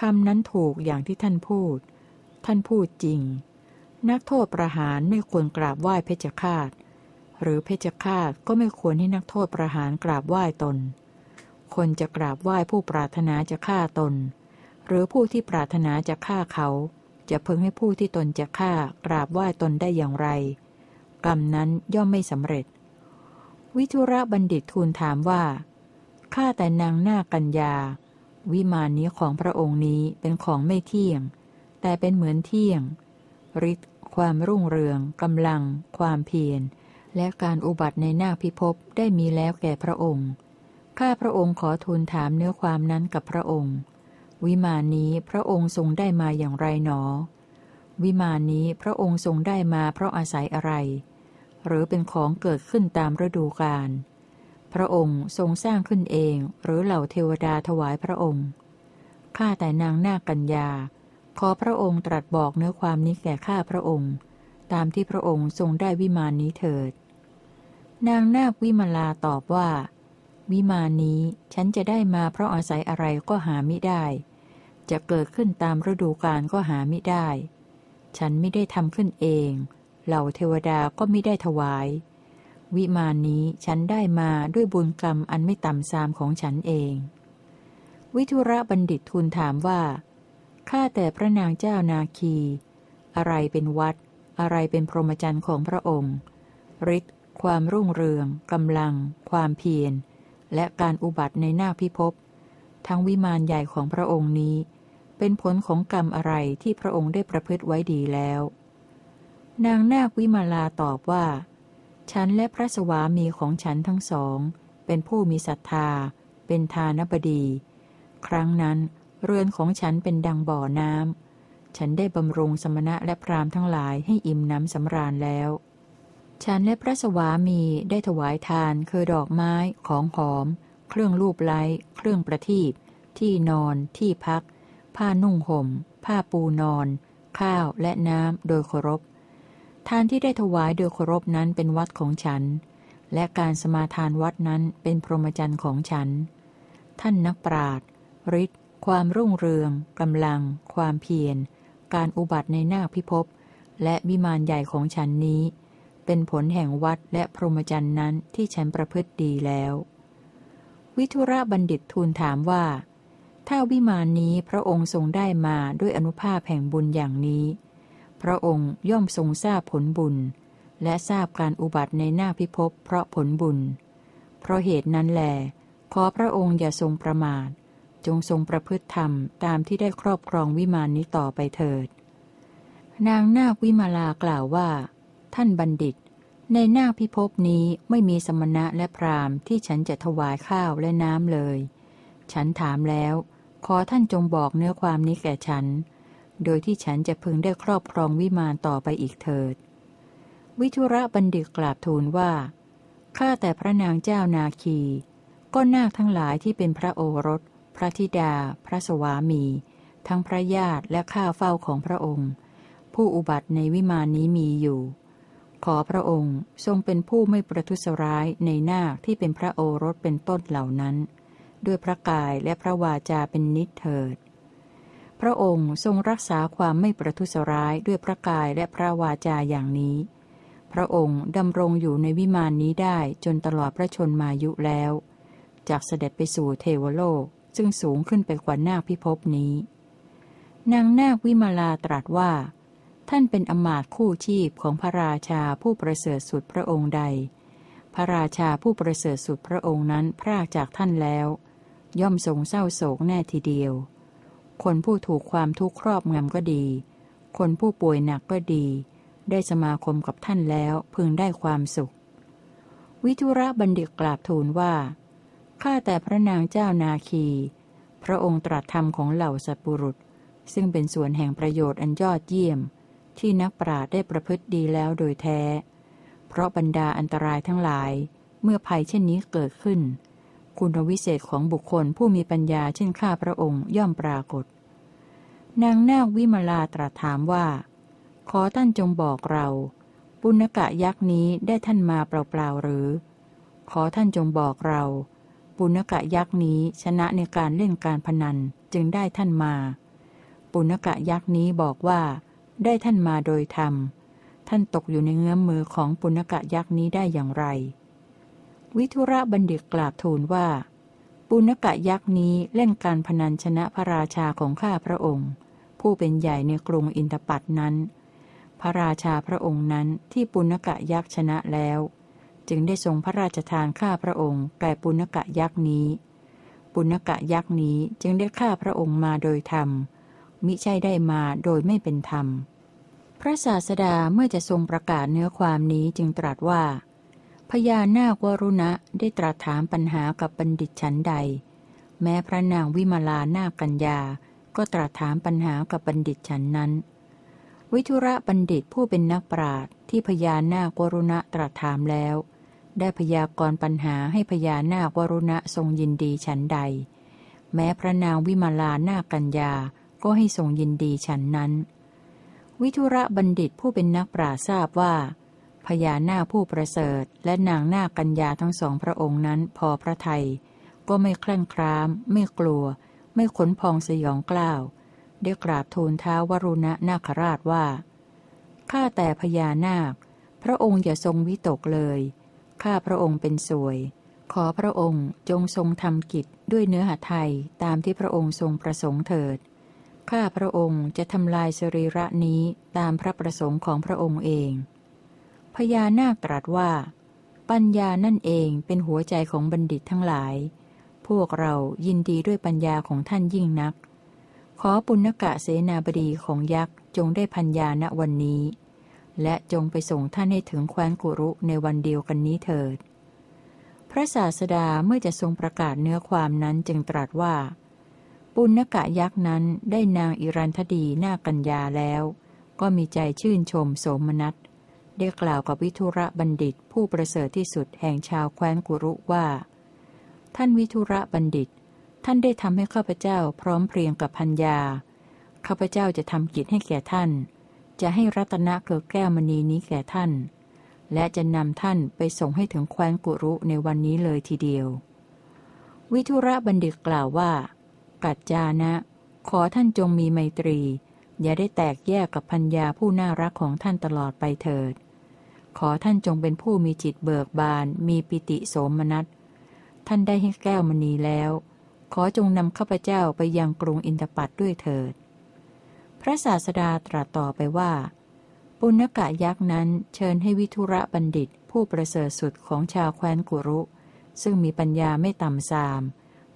คำนั้นถูกอย่างที่ท่านพูด ท่านพูดจริง นักโทษประหารไม่ควรกราบไหว้เพชฌฆาต หรือเพชฌฆาตก็ไม่ควรให้นักโทษประหารกราบไหว้ตน คนจะกราบไหว้ผู้ปรารถนาจะฆ่าตน หรือผู้ที่ปรารถนาจะฆ่าเขา จะพึงให้ผู้ที่ตนจะฆ่ากราบไหว้ตนได้อย่างไร กรรมนั้นย่อมไม่สำเร็จ วิทุระบัณฑิตทูลถามว่าข้าแต่นางนากัญญา วิมานนี้ของพระองค์นี้เป็นของไม่เที่ยง แต่เป็นเหมือนเที่ยง ฤทธิ์ความรุ่งเรืองกำลัง ความเพียร และการอุบัติในหน้าพิภพได้มีแล้วแก่พระองค์ ข้าพระองค์ขอทูลถามเนื้อความนั้นกับพระองค์ วิมานนี้พระองค์ทรงได้มาอย่างไรหนอ วิมานนี้พระองค์ทรงได้มาเพราะอาศัยอะไร หรือเป็นของเกิดขึ้นตามฤดูกาลพระองค์ทรงสร้างขึ้นเองหรือเหล่าเทวดาถวายพระองค์ข้าแต่นางนาคกัญญา ขอพระองค์ตรัสบอกเนื้อความนี้แก่ข้าพระองค์ ตามที่พระองค์ทรงได้วิมานนี้เถิด นางนาควิมลาตอบว่า วิมานนี้ฉันจะได้มาเพราะอาศัยอะไรก็หาไม่ได้ จะเกิดขึ้นตามฤดูกาลก็หาไม่ได้ ฉันไม่ได้ทำขึ้นเอง เหล่าเทวดาก็ไม่ได้ถวาย วิมานนี้ฉันได้มาด้วยบุญกรรมอันไม่ต่ำซามของฉันเอง วิทุระบัณฑิตทูลถามว่า ข้าแต่พระนางเจ้านาคี อะไรเป็นวัด อะไรเป็นพรหมจรรย์ของพระองค์ฤทธิ์ความรุ่งเรืองกำลัง ความเพียร และการอุบัติในหน้าพิภพทั้งวิมานใหญ่ของพระองค์นี้ เป็นผลของกรรมอะไรที่พระองค์ได้ประพฤติไว้ดีแล้ว นางนาควิมาลาตอบว่า ฉันและพระสวามีของฉันทั้งสอง เป็นผู้มีศรัทธา เป็นทานบดี ครั้งนั้น เรือนของฉันเป็นดังบ่อน้ำ ฉันได้บำรุงสมณะและพรามทั้งหลายให้อิ่มน้ำสำราญแล้ว ฉันและพระสวามีได้ถวายทานคือดอกไม้ ของหอม เครื่องรูปไล้ เครื่องประทีปที่นอน ที่พัก ผ้านุ่งหม่ม ผ้าปูนอน ข้าวและน้ำโดยเคารพ ทานที่ได้ถวายโดยเคารพนั้นเป็นวัดของฉัน และการสมาทานวัดนั้นเป็นพรหมจรรย์ของฉัน ท่านนักปราชญ์ฤทธิ์ ความรุ่งเรืองกำลัง ความเพียร การอุบัติในหน้าพิภพและวิมานใหญ่ของฉันนี้ เป็นผลแห่งวัดและพรหมจรรย์นั้นที่ฉันประพฤติดีแล้ว วิทุระบัณฑิตทูลถามว่า ถ้าวิมานนี้พระองค์ทรงได้มาด้วยอนุภาพแห่งบุญอย่างนี้ พระองค์ย่อมทรงทราบผลบุญ และทราบการอุบัติในหน้าพิภพเพราะผลบุญ เพราะเหตุนั้นแหลขอพระองค์อย่าทรงประมาท จงทรงประพฤติธรรมตามที่ได้ครอบครองวิมานนี้ต่อไปเถิด นางนาควิมาลากล่าวว่า ท่านบัณฑิต ในน้าพิภพนี้ไม่มีสมณะและพราหมณ์ที่ฉันจะถวายข้าวและน้ำเลย ฉันถามแล้ว ขอท่านจงบอกเนื้อความนี้แก่ฉัน โดยที่ฉันจะพึงได้ครอบครองวิมานต่อไปอีกเถิด วิทุระบัณฑิตกราบทูลว่าข้าแต่พระนางเจ้านาคี ก็นาคทั้งหลายที่เป็นพระโอรส พระธิดา พระสวามี ทั้งพระญาติและข้าเฝ้าของพระองค์ ผู้อุบัติในวิมานนี้มีอยู่ ขอพระองค์ทรงเป็นผู้ไม่ประทุษร้ายในนาคที่เป็นพระโอรสเป็นต้นเหล่านั้น ด้วยพระกายและพระวาจาเป็นนิเถิด พระองค์ทรงรักษาความไม่ประทุษร้ายด้วยพระกายและพระวาจาอย่างนี้ พระองค์ดำรงอยู่ในวิมานนี้ได้จนตลอดพระชนมายุแล้วจากเสด็จไปสู่เทวโลก ซึ่งสูงขึ้นไปกว่านาคพิภพนี้ นางนาควิมาลาตรัสว่า ท่านเป็นอมาตคู่ชีพของพระราชาผู้ประเสริฐสุดพระองค์ใด พระราชาผู้ประเสริฐสุดพระองค์นั้นพรากจากท่านแล้ว ย่อมทรงเศร้าโศกแน่ทีเดียว คนผู้ถูกความทุกข์ครอบงำก็ดี คนผู้ป่วยหนักก็ดี ได้สมาคมกับท่านแล้วพึงได้ความสุข วิทุระบัณฑิตกราบทูลว่า ข้าแต่พระนางเจ้านาคี พระองค์ตรัสธรรมของเหล่าสัตบุรุษ ซึ่งเป็นส่วนแห่งประโยชน์อันยอดเยี่ยม ที่นักปราชญ์ได้ประพฤติดีแล้วโดยแท้ เพราะบรรดาอันตรายทั้งหลาย เมื่อภัยเช่นนี้เกิดขึ้น คุณวิเศษของบุคคลผู้มีปัญญาเช่นข้าพระองค์ย่อมปรากฏ นางนาควิมลาตรัสถามว่า ขอท่านจงบอกเรา ปุณกะยักษ์นี้ได้ท่านมาเปล่าๆหรือ ขอท่านจงบอกเรา ปุณกะยักษ์นี้ชนะในการเล่นการพนันจึงได้ท่านมา ปุณกะยักษ์นี้บอกว่า ได้ท่านมาโดยธรรม ท่านตกอยู่ในเงื้อมมือของปุณกะยักษ์นี้ได้อย่างไร วิทุระบัณฑิตกราบทูลว่า ปุณกะยักษ์นี้เล่นการพนันชนะพระราชาของข้าพระองค์ ผู้เป็นใหญ่ในกรุงอินทปัตนั้น พระราชาพระองค์นั้นที่ปุณกะยักษ์ชนะแล้ว จึงได้ทรงพระราชทานข้าพระองค์แก่ปุณกะยักษ์นี้ ปุณกะยักษ์นี้จึงได้ฆ่าพระองค์มาโดยธรรม มิใช่ได้มาโดยไม่เป็นธรรม พระศาสดาเมื่อจะทรงประกาศเนื้อความนี้จึงตรัสว่า พญานาควรุณะได้ตรัสถามปัญหากับบัณฑิตชั้นใด แม้พระนางวิมาลานากัญญา ก็ตรัสถามปัญหากับบัณฑิตชั้นนั้นวิทุระบัณฑิตผู้เป็นนักปราชญ์ที่พญานาควรุณะตรัสถามแล้ว ได้พยากรณ์ปัญหาให้พญานาควรุณะทรงยินดีชั้นใด แม้พระนางวิมาลานากัญญาก็ให้ทรงยินดีฉันนั้น วิทุระบัณฑิตผู้เป็นนักปราทราบว่าพญานาคผู้ประเสริฐ และนางนาคกัญญาทั้งสองพระองค์นั้นพอพระทยัยก็ไม่คลั่งคราม ไม่กลัว ไม่ขนพองสยองกล้าว ได้กราบทูลท้าวรุณะนาคราชว่า ข้าแต่พญานาค พระองค์อย่าทรงวิตกเลย ข้าพระองค์เป็นสวย ขอพระองค์จงทรงทำกิจด้วยเนื้อหาไทยตามที่พระองค์ทรงประสงค์เถิด ข้าพระองค์จะทำลายสรีระนี้ตามพระประสงค์ของพระองค์เอง พญานาคตรัสว่า ปัญญานั่นเองเป็นหัวใจของบัณฑิตทั้งหลาย พวกเรายินดีด้วยปัญญาของท่านยิ่งนัก ขอปุณกะเสนาบดีของยักษ์จงได้พัญญาณวันนี้ และจงไปส่งท่านให้ถึงแคว้นกุรุในวันเดียวกันนี้เถิด พระศาสดาเมื่อจะทรงประกาศเนื้อความนั้นจึงตรัสว่า ปุณกะยักษ์นั้นได้นางอิรันทดีนากัญญาแล้ว ก็มีใจชื่นชมโสมนัสได้กล่าวกับวิทุระบัณฑิตผู้ประเสริฐที่สุดแห่งชาวแคว้นกุรุว่า ท่านวิทุระบัณฑิต ท่านได้ทำให้ข้าพเจ้าพร้อมเพรียงกับพัญญาข้าพเจ้าจะทำกิจให้แก่ท่าน จะให้รัตนะเกิดแก้วมณีนี้แก่ท่าน และจะนำท่านไปส่งให้ถึงแคว้นกุรุในวันนี้เลยทีเดียว วิทุระบัณฑิตกล่าวว่า กัจจานะ ขอท่านจงมีไมตรี อย่าได้แตกแยกกับพัญญาผู้น่ารักของท่านตลอดไปเถิด ขอท่านจงเป็นผู้มีจิตเบิกบาน มีปิติโสมนัส ท่านได้ให้แก้วมณีแล้ว ขอจงนำข้าพเจ้าไปยังกรุงอินทปัตด้วยเถิด พระศาสดาตรัสต่อไปว่า ปุณกะยักษ์นั้นเชิญให้วิทุระบัณฑิตผู้ประเสริฐสุดของชาวแคว้นกุรุ ซึ่งมีปัญญาไม่ต่ำทราม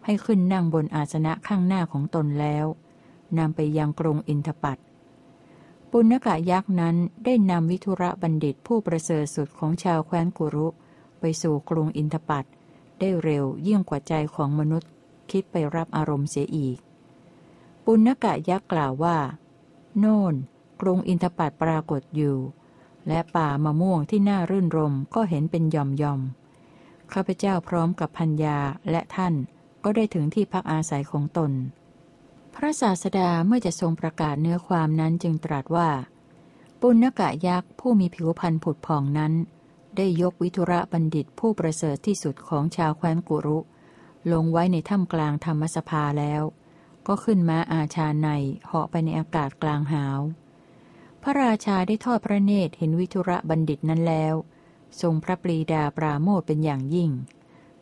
ให้ขึ้นนั่งบนอาสนะข้างหน้าของตนแล้วนำไปยังกรุงอินทปัตปุณกะยักษ์นั้นได้นำวิทุระบัณฑิตผู้ประเสริฐสุดของชาวแคว้นกุรุ ไปสู่กรุงอินทปัตได้เร็วยิ่งกว่าใจของมนุษย์ คิดไปรับอารมณ์เสียอีก ปุณกะยักษ์กล่าวว่า โน่น กรุงอินทปัตปรากฏอยู่ และป่ามะม่วงที่น่ารื่นรมก็เห็นเป็นยอมยอมข้าพเจ้าพร้อมกับพัญญาและท่านก็ได้ถึงที่พักอาศัยของตน พระศาสดาเมื่อจะทรงประกาศเนื้อความนั้นจึงตรัสว่า ปุณกะยักษ์ผู้มีผิวพรรณผุดผ่องนั้น ได้ยกวิทุระบัณฑิตผู้ประเสริฐที่สุดของชาวแคว้นกุรุ ลงไว้ในถ้ำกลางธรรมสภาแล้ว ก็ขึ้นมาอาชาในเหาะไปในอากาศกลางหาว พระราชาได้ทอดพระเนตรเห็นวิทุระบัณฑิตนั้นแล้ว ทรงพระปรีดาปราโมทเป็นอย่างยิ่ง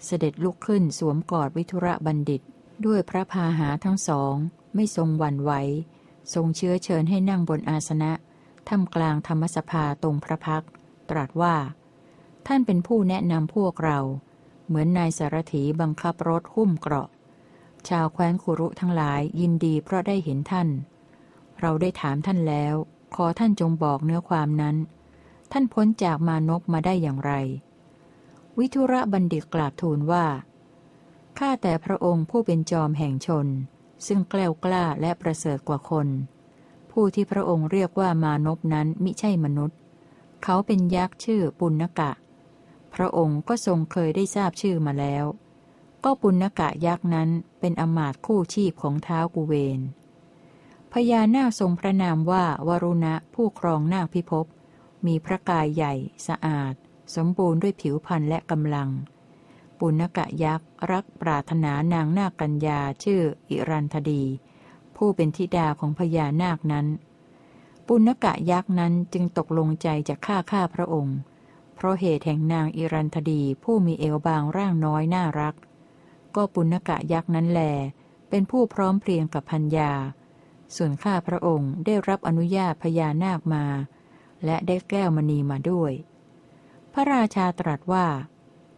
เสด็จลุกขึ้นสวมกอดวิทุระบัณฑิต ด้วยพระพาหาทั้งสอง ไม่ทรงหวั่นไหวทรงเชื้อเชิญให้นั่งบนอาสนะท่ามกลางธรรมสภาตรงพระพัก ตรัสว่า ท่านเป็นผู้แนะนำพวกเรา เหมือนนายสารถีบังคับรถหุ้มเกราะ ชาวแคว้นคุรุทั้งหลายยินดีเพราะได้เห็นท่าน เราได้ถามท่านแล้ว ขอท่านจงบอกเนื้อความนั้น ท่านพ้นจากมานพมาได้อย่างไร วิทุระบัณฑิตกราบทูลว่า ข้าแต่พระองค์ผู้เป็นจอมแห่งชน ซึ่งแกล้วกล้าและประเสริฐกว่าคน ผู้ที่พระองค์เรียกว่ามานพนั้นมิใช่มนุษย์ เขาเป็นยักษ์ชื่อปุณกะ พระองค์ก็ทรงเคยได้ทราบชื่อมาแล้ว ก็ปุณกะยักษ์นั้นเป็นอมาตคู่ชีพของเท้ากุเวน พญานาคทรงพระนามว่าวรุณะผู้ครองนาคพิภพ มีพระกายใหญ่ สะอาด สมบูรณ์ด้วยผิวพรรณและกำลัง ปุณกะยักษ์รักปรารถนานางนาคกัญญาชื่ออิรันธดี ผู้เป็นธิดาของพญานาคนั้น ปุณกะยักษ์นั้นจึงตกลงใจจะฆ่าข้าพระองค์ เพราะเหตุแห่งนางอิรันธดีผู้มีเอวบางร่างน้อยน่ารัก ก็ปุณกะยักษ์นั้นแล เป็นผู้พร้อมเพรียงกับพัญญา ส่วนข้าพระองค์ได้รับอนุญาตพญานาคมา และได้แก้วมณีมาด้วย พระราชาตรัสว่า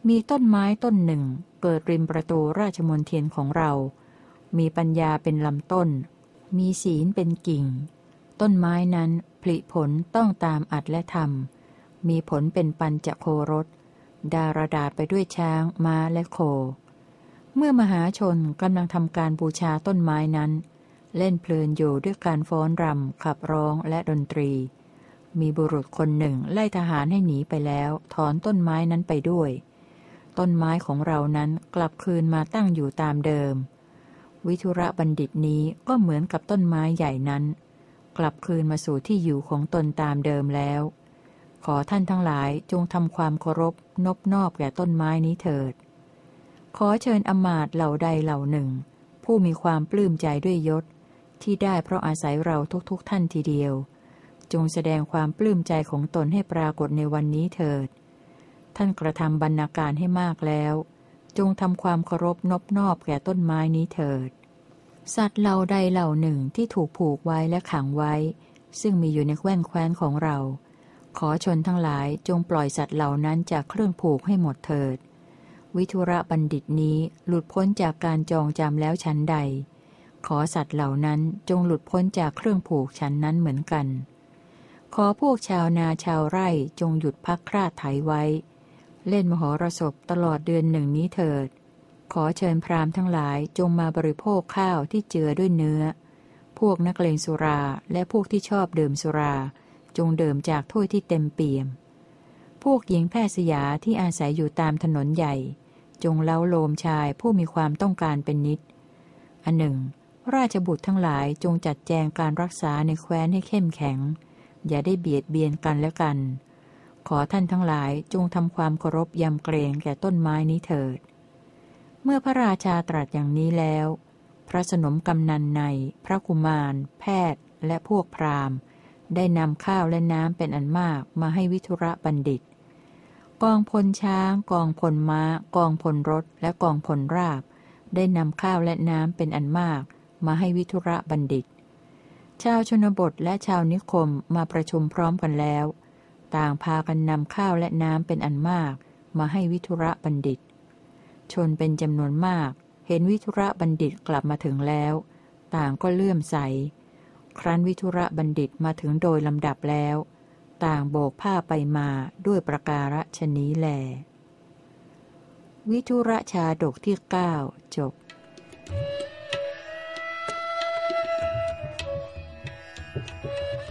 มีต้นไม้ต้นหนึ่ง เกิดริมประตูราชมนเทียนของเรา มีปัญญาเป็นลำต้น มีศีลเป็นกิ่ง ต้นไม้นั้นผลิผลต้องตามอัดและทำมีผลเป็นปัญจโครสดารดาไปด้วยช้างม้าและโค เมื่อมหาชนกำลังทำการบูชาต้นไม้นั้น เล่นเพลินอยู่ด้วยการฟ้อนรำขับร้องและดนตรี มีบุรุษคนหนึ่งไล่ทหารให้หนีไปแล้ว ถอนต้นไม้นั้นไปด้วย ต้นไม้ของเรานั้นกลับคืนมาตั้งอยู่ตามเดิม วิทุระบัณฑิตนี้ก็เหมือนกับต้นไม้ใหญ่นั้น กลับคืนมาสู่ที่อยู่ของตนตามเดิมแล้ว ขอท่านทั้งหลายจงทำความเคารพนบนอบแก่ต้นไม้นี้เถิด ขอเชิญอมาตเหล่าใดเหล่าหนึ่ง ผู้มีความปลื้มใจด้วยยศ ที่ได้เพราะอาศัยเราทุกๆทท่านทีเดียว จงแสดงความปลื้มใจของตนให้ปรากฏในวันนี้เถิด ท่านกระทำบรรณาการให้มากแล้ว จงทำความเคารพนบนอบแก่ต้นไม้นี้เถิด สัตว์เหล่าใดเหล่าหนึ่งที่ถูกผูกไว้และขังไว้ ซึ่งมีอยู่ในแว้นแคว้นของเรา ขอชนทั้งหลายจงปล่อยสัตว์เหล่านั้นจากเครื่องผูกให้หมดเถิด วิทุระบัณฑิตนี้หลุดพ้นจากการจองจำแล้วชั้นใด ขอสัตว์เหล่านั้นจงหลุดพ้นจากเครื่องผูกฉันนั้นเหมือนกัน ขอพวกชาวนาชาวไร่จงหยุดพักคราดไถไว้ เล่นมหรสพตลอดเดือนหนึ่งนี้เถิด ขอเชิญพราหมณ์ทั้งหลายจงมาบริโภคข้าวที่เจือด้วยเนื้อ พวกนักเลงสุราและพวกที่ชอบดื่มสุรา จงดื่มจากถ้วยที่เต็มเปี่ยม พวกหญิงแพทย์สยาที่อาศัยอยู่ตามถนนใหญ่ จงเล้าโลมชายผู้มีความต้องการเป็นนิด อันหนึ่ง ราชบุตรทั้งหลายจงจัดแจงการรักษาในแคว้นให้เข้มแข็ง อย่าได้เบียดเบียนกันและกัน ขอท่านทั้งหลายจงทำความเคารพยำเกรงแก่ต้นไม้นี้เถิด เมื่อพระราชาตรัสอย่างนี้แล้ว พระสนมกำนันใน พระกุมาร แพทย์ และพวกพราหมณ์ ได้นำข้าวและน้ำเป็นอันมากมาให้วิทุระบัณฑิต กองพลช้าง กองพลม้า กองพลรถ และกองพลราบ ได้นำข้าวและน้ำเป็นอันมาก มาให้วิทุระบัณฑิต ชาวชนบทและชาวนิคมมาประชุมพร้อมกันแล้ว ต่างพากันนำข้าวและน้ำเป็นอันมาก มาให้วิทุระบัณฑิต ชนเป็นจำนวนมาก เห็นวิทุระบัณฑิตกลับมาถึงแล้ว ต่างก็เลื่อมใส ครั้นวิทุระบัณฑิตมาถึงโดยลำดับแล้ว ต่างโบกผ้าไปมาด้วยประการฉนี้แล วิทุระชาดกที่เก้าจบ